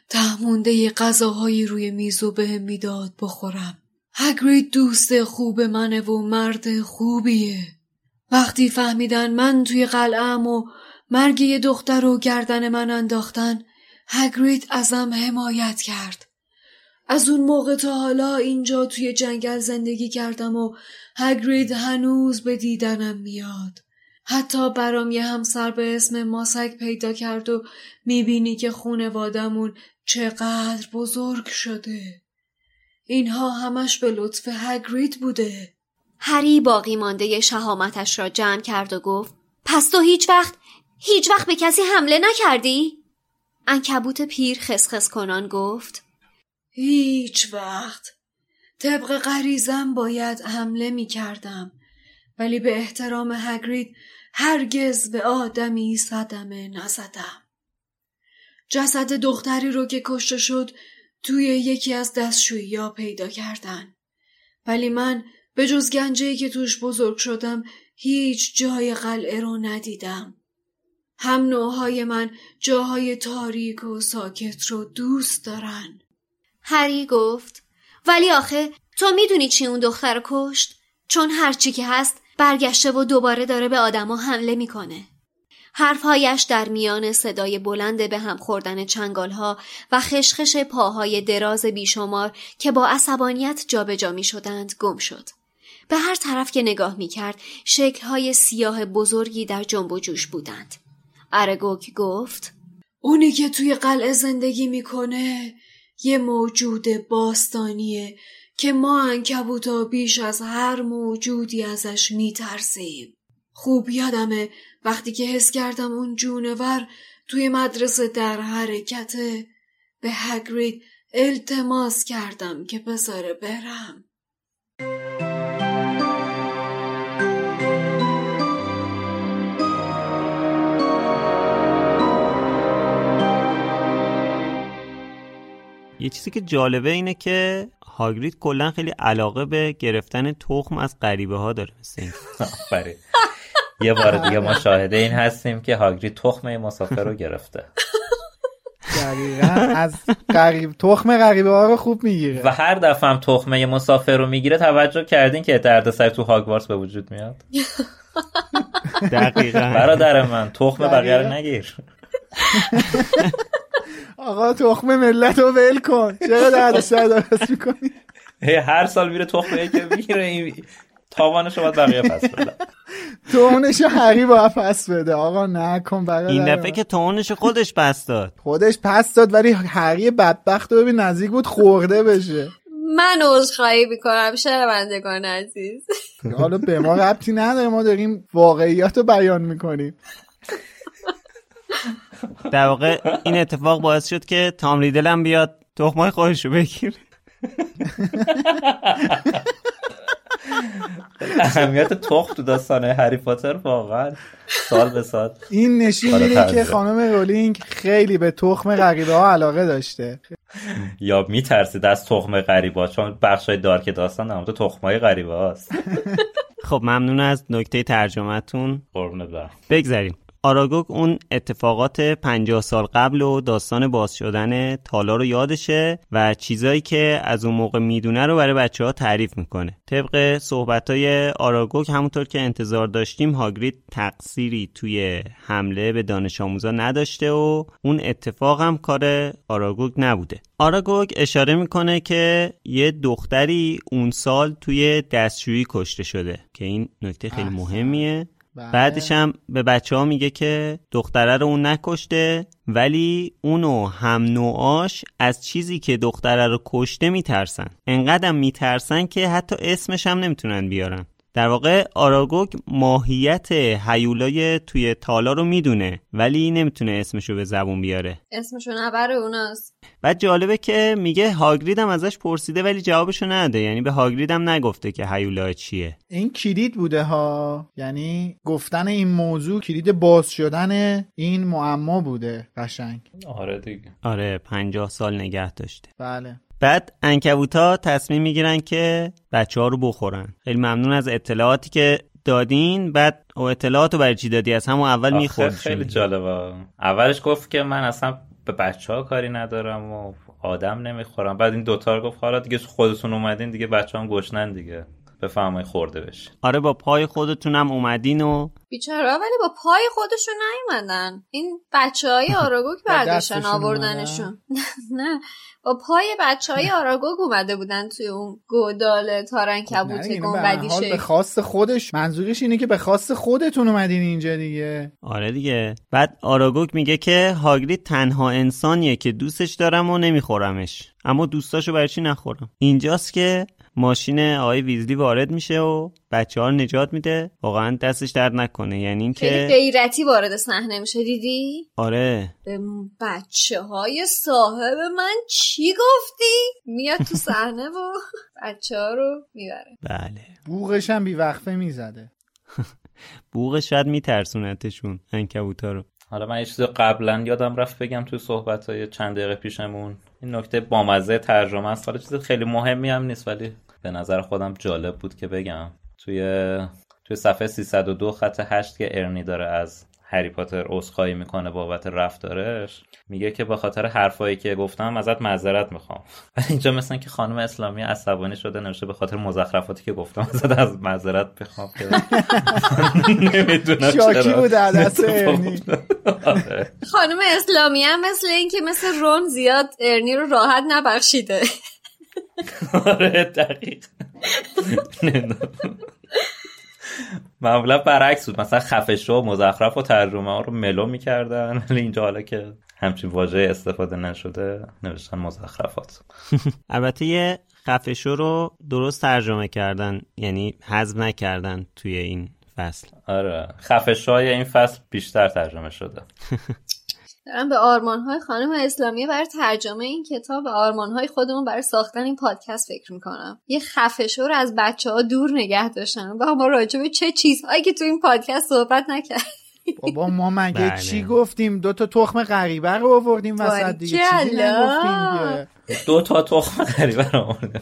تهمونده یه غذاهایی روی میز و بهم می‌داد بخورم. هگرید دوست خوب منه و مرد خوبیه. وقتی فهمیدن من توی قلعم و مرگ یه دختر رو گردن من انداختن هگرید ازم حمایت کرد. از اون موقع تا حالا اینجا توی جنگل زندگی کردم و هگرید هنوز به دیدنم میاد. حتی برام یه همسر به اسم ماسک پیدا کرد و می‌بینی که خونوادمون چقدر بزرگ شده. اینها همش به لطف هگرید بوده. هری باقی مانده شهامتش را جمع کرد و گفت پس تو هیچ وقت هیچ وقت به کسی حمله نکردی؟ انکبوت پیر خسخس کنان گفت هیچ وقت. طبق غریزم باید حمله می کردم ولی به احترام هگرید هرگز به آدمی صدمه نزدم. جسد دختری رو که کشته شد توی یکی از دستشویی ها پیدا کردن ولی من به جز گنجهی که توش بزرگ شدم هیچ جای قلعه رو ندیدم هم نوعهای من جاهای تاریک و ساکت رو دوست دارن هری گفت ولی آخه تو می‌دونی چی اون دختر کشت؟ چون هرچی که هست برگشته و دوباره داره به آدما حمله می‌کنه. حرفهایش در میان صدای بلند به هم خوردن چنگالها و خشخش پاهای دراز بیشمار که با عصبانیت جابجا می شدند گم شد. به هر طرف که نگاه می کرد شکلهای سیاه بزرگی در جنب و جوش بودند. ارگوک گفت اونی که توی قلعه زندگی می‌کنه یه موجود باستانیه که ما انکبوتا بیش از هر موجودی ازش میترسیم. خوب یادمه وقتی که حس کردم اون جونور توی مدرسه در حرکته به هگرید التماس کردم که بذاره برم. یه چیزی که جالبه اینه که هاگرید کلا خیلی علاقه به گرفتن تخم از غریبه ها داره مثل یه بار دیگه ما شاهده این هستیم که هاگرید تخم مسافر رو گرفته. دقیقا از قریب تخم غریبه ها رو خوب می‌گیره. و هر دفعه هم تخمه مسافر رو می‌گیره توجه کردین که دردسر تو هاگوارتس به وجود میاد؟ دقیقا. برادر من تخم بقیه رو نگیر. آقا تخم ملت رو ول کن. چرا درد سر درست می‌کنی؟ هر سال میره تخم که می‌گیره این تاوانش رو باید بقیه پس بده. تونش هری باید پس بده. آقا نکن برادر این دفعه که تونش خودش پس داد. خودش پس داد ولی هری بدبخت رو ببین نزدیک بود خورده بشه. من عذرخواهی می‌کنم شنوندگان عزیز. حالا به ما ربطی نداره ما داریم واقعیات رو بیان می‌کنیم. در واقع این اتفاق باعث شد که تام ریدل هم بیاد تخمای خودش رو بگیره. اهمیت تخم تو داستان هری پاتر واقعا. سال به سال. این نشون میده که خانم رولینگ خیلی به تخم غریبه ها علاقه داشته. یا میترسید از تخم غریبه ها چون بخشای دارک داستان در مورد تخمای غریبه هاست خب ممنون از نکته ترجمهتون. قربونت برم. بگذاریم. آراگوگ اون اتفاقات 50 سال قبل و داستان باز شدن تالا رو یادشه و چیزایی که از اون موقع می‌دونه رو برای بچه ها تعریف می‌کنه. طبق صحبت های آراگوگ همونطور که انتظار داشتیم هاگرید تقصیری توی حمله به دانش آموزا نداشته و اون اتفاق هم کار آراگوگ نبوده. آراگوگ اشاره می‌کنه که یه دختری اون سال توی دستشویی کشته شده که این نکته خیلی مهمیه. بله. بعدش هم به بچه ها میگه که دختره رو اون نکشته ولی اونو هم نوعاش از چیزی که دختره رو کشته میترسن. انقدر میترسن که حتی اسمش هم نمی‌تونن بیارن. در واقع آراگوگ ماهیت هیولای توی تالا رو می‌دونه ولی نمی‌تونه اسمشو به زبون بیاره. اسمشو نبره اوناست. بعد جالبه که میگه هاگرید هم ازش پرسیده ولی جوابشو نده. یعنی به هاگرید هم نگفته که هیولا چیه. این کلید بوده ها؟ یعنی گفتن این موضوع کلید باز شدن این معما بوده قشنگ. آره دیگه. آره پنجاه سال نگه داشته. بله. بعد انکبوتا تصمیم می‌گیرن که بچه ها رو بخورن. خیلی ممنون از اطلاعاتی که دادین. بعد او اطلاعات رو برای چی دادی؟ از همون اول می‌خورد خیلی جالبه. اولش گفت که من اصلا به بچه ها کاری ندارم و آدم نمی‌خورم. بعد این دوتا رو گفت حالا دیگه خودتون اومدین دیگه بچه هم گشنن دیگه. بفهمای خورده بشه. آره با پای خودتونم اومدین و بیچاره ولی با پای خودشون نیومدن. این بچه های آراگوک برداشتن آوردنشون. نه. با پای بچه های آراگوگ اومده بودن توی اون گودال تارن کبوت گنبدی به خواست خودش منظورش اینه که به خواست خودتون اومدین اینجا دیگه. آره دیگه. بعد آراگوگ میگه که هاگرید تنها انسانیه که دوستش دارم و نمیخورمش. اما دوستاشو برای چی نخورم؟ اینجاست که ماشین آقای ویزلی وارد میشه و بچه ها رو نجات میده. واقعا دستش درد نکنه. یعنی اینکه خیلی غیرتی وارد صحنه میشه دیدی؟ آره. به بچه های صاحب من چی گفتی؟ میاد تو صحنه و بچه ها رو می‌بره. بله. بوغش هم بیوقفه می‌زده. بوغش شاید میترسونتشون انکبوتا رو. حالا من یه چیز قبلا یادم رفت بگم توی صحبت های چند دقیقه پیشمون. این نکته بامزه ترجمه است. حالا چیز خیلی مهمی هم نیست ولی به نظر خودم جالب بود که بگم. توی توی صفحه 302 خط 8 که ارنی داره از هری پاتر عذرخواهی می‌کنه بابت رفتارش میگه که به خاطر حرفایی که گفتم ازت معذرت می‌خوام. اینجا مثلا که خانم اسلامی عصبانی شده نوشته به خاطر مزخرفاتی که گفتم ازت از معذرت می‌خوام که نمی‌دونم شاکی بود دست ارنی. آره. خانم اسلامی هم مثل اینکه مثل رون زیاد ارنی رو راحت نبخشیده. آره دقیق. معمولا برعکس بود. مثلا خفش و مزخرف و ترجمه ها رو ملو می‌کردن ولی اینجا حالا که همچین واژه استفاده نشده نوشتن مزخرفات. البته یه خفشو رو درست ترجمه کردن یعنی حذف نکردن توی این فصل. آره. خفش های این فصل بیشتر ترجمه شده. دارم به آرمان های خانم اسلامی برای ترجمه این کتاب و آرمان های خودمون برای ساختن این پادکست فکر می‌کنم. یه خفشو رو از بچه ها دور نگه داشتن. و ما راجع به چه چیزهایی که تو این پادکست صحبت نکرد بابا ما مگه بله. چی گفتیم؟ دو تا تخم غریبه رو آوردیم وسط دیگه. چیزی نگفتیم دو تا تخم غریبه رو آوردیم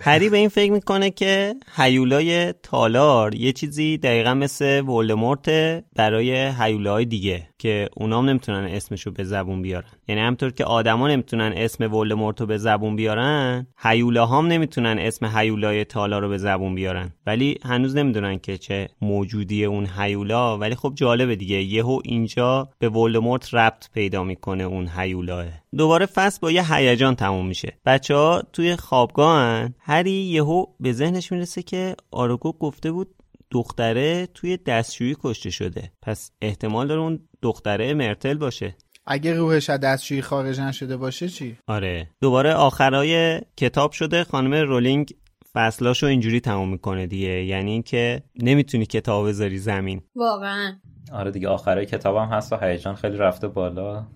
هری به این فکر می‌کنه که هیولای تالار یه چیزی دقیقا مثل ولدمورت برای هیولاهای دیگه. که اونام نمی‌تونن اسمشو به زبون بیارن. یعنی همطور که آدما نمی‌تونن اسم ولدمورت رو به زبون بیارن هیولاهام نمی‌تونن اسم هیولای تالار رو به زبون بیارن. ولی هنوز نمی‌دونن که چه موجودی اون هیولا. ولی خب جالبه دیگه. یهو اینجا به ولدمورت ربط پیدا می‌کنه اون هیولاه دوباره فصل با یه هیجان تموم میشه. بچه ها توی خوابگاهن. هری یهو به ذهنش می‌رسه که آروگو گفته بود دختره توی دستشویی کشته شده. پس احتمال داره اون دختره مرتل باشه. اگه روحش از دستشویی خارج نشده باشه چی؟ آره. دوباره آخرای کتاب شده خانم رولینگ فصلاشو اینجوری تموم می‌کنه دیگه. یعنی اینکه نمی‌تونی کتاب بذاری زمین. واقعا. آره دیگه آخرای کتابم هست و هیجان خیلی رفته بالا.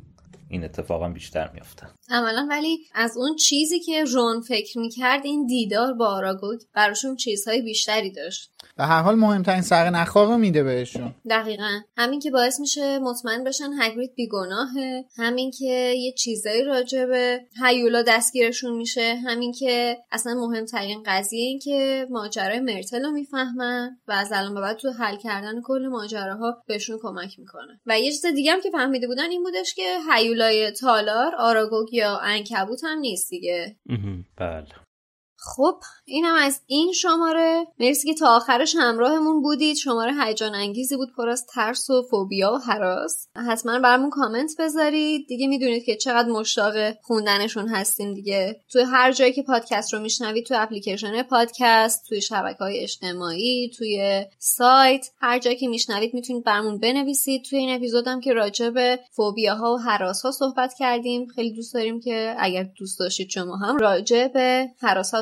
این اتفاقا بیشتر میافته. عملا ولی از اون چیزی که رون فکر می‌کرد این دیدار با آراگوگ براشون چیزهای بیشتری داشت. به هر حال مهمترین سر نخار رو میده بهشون. دقیقا. همین که باعث میشه مطمئن بشن هگرید بیگناهه. همین که یه چیزایی راجع به هیولا دستگیرشون میشه. همین که اصلا مهمترین قضیه این که ماجرای مرتل رو می‌فهمن و از الان به بعد تو حل کردن کل ماجراها بهشون کمک می‌کنه. و یه چیز دیگه هم که فهمیده بودن این بودش که هیولای تالار آراگوگ یا انکبوت هم نیست دیگه. بله. خب اینم از این شماره. مرسی که تا آخرش همراهمون بودید. شماره هیجان انگیزی بود پر از ترس و فوبیا و حراس. حتما برامون کامنت بذارید. دیگه می‌دونید که چقدر مشتاق خوندنشون هستیم دیگه. توی هر جایی که پادکست رو میشنوید توی اپلیکیشن پادکست توی شبکه های اجتماعی توی سایت هر جایی که میشنوید می‌تونید برامون بنویسید. توی این اپیزودم که راجع به فوبیاها و حراس ها صحبت کردیم. خیلی دوست داریم که اگر دوست داشتید شما هم راجع به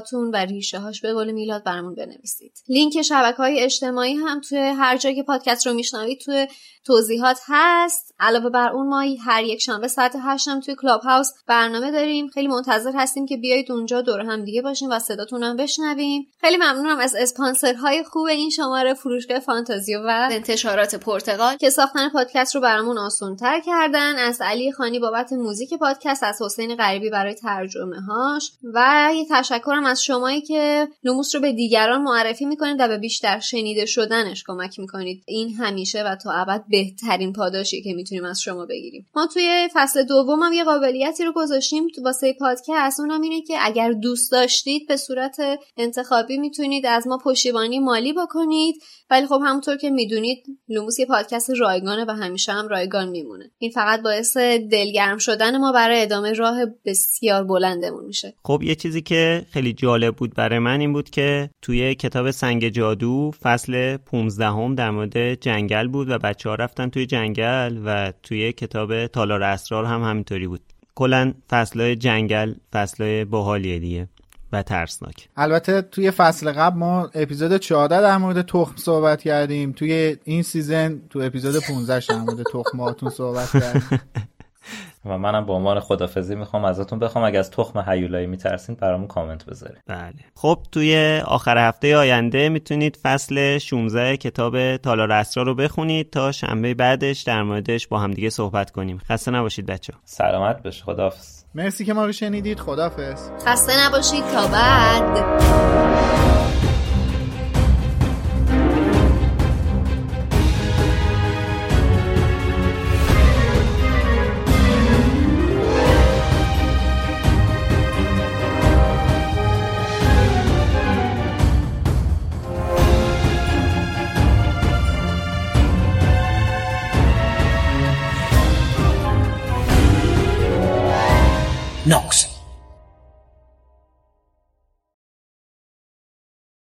هراساتون و ریشه هاش به قول میلاد برامون بنویسید. لینک شبکه های اجتماعی هم توی هر جایی که پادکست رو میشنوید توی توضیحات هست. علاوه بر اون ما هر یک شنبه ساعت هشتم توی کلاب هاوس برنامه داریم. خیلی منتظر هستیم که بیایید اونجا دور هم دیگه باشیم و صداتون هم بشنویم. خیلی ممنونم از اسپانسرهای خوب این شماره فروشگاه فانتازیو و انتشارات پرتقال که ساختن پادکست رو برامون آسانتر کردن. از علی خانی بابت موزیک پادکست از حسین غریبی برای ترجمه هاش و یه تشکرم از از شمایی که لوموس رو به دیگران معرفی می‌کنید و به بیشتر شنیده شدنش کمک می‌کنید. این همیشه و تا ابد بهترین پاداشی که می‌تونیم از شما بگیریم. ما توی فصل دوم هم یه قابلیتی رو گذاشتیم واسه پادکست. اونم اینه که اگر دوست داشتید به صورت انتخابی می‌تونید از ما پشتیبانی مالی بکنید. ولی خب همونطور که می‌دونید لوموس یه پادکست رایگانه و همیشه هم رایگان میمونه. این فقط باعث دلگرم شدن ما برای ادامه راه بسیار بلندمون میشه. خب یه چیزی که خیلی جالب بود برای من این بود که توی کتاب سنگ جادو فصل 15 هم در مورد جنگل بود و بچه ها رفتن توی جنگل و توی کتاب تالار اسرار هم همینطوری بود. کلا فصلهای جنگل فصلهای باحالیه دیگه و ترسناک. البته توی فصل قبل ما اپیزود 14 در مورد تخم صحبت کردیم. توی این season تو اپیزود 15 در مورد تخماتون صحبت کردیم. و منم به عنوان خدافزی می‌خوام ازتون بخوام. اگه از تخم هیولایی میترسین برامون کامنت بذارید. بله. خب توی آخر هفته آینده می‌تونید فصل 16 کتاب تالار اسرار رو بخونید تا شنبه بعدش در موردش با همدیگه صحبت کنیم. خسته نباشید بچه سلامت بشه خداحافظ. مرسی که ما رو شنیدید. خدافظ خسته نباشید. تا بعد.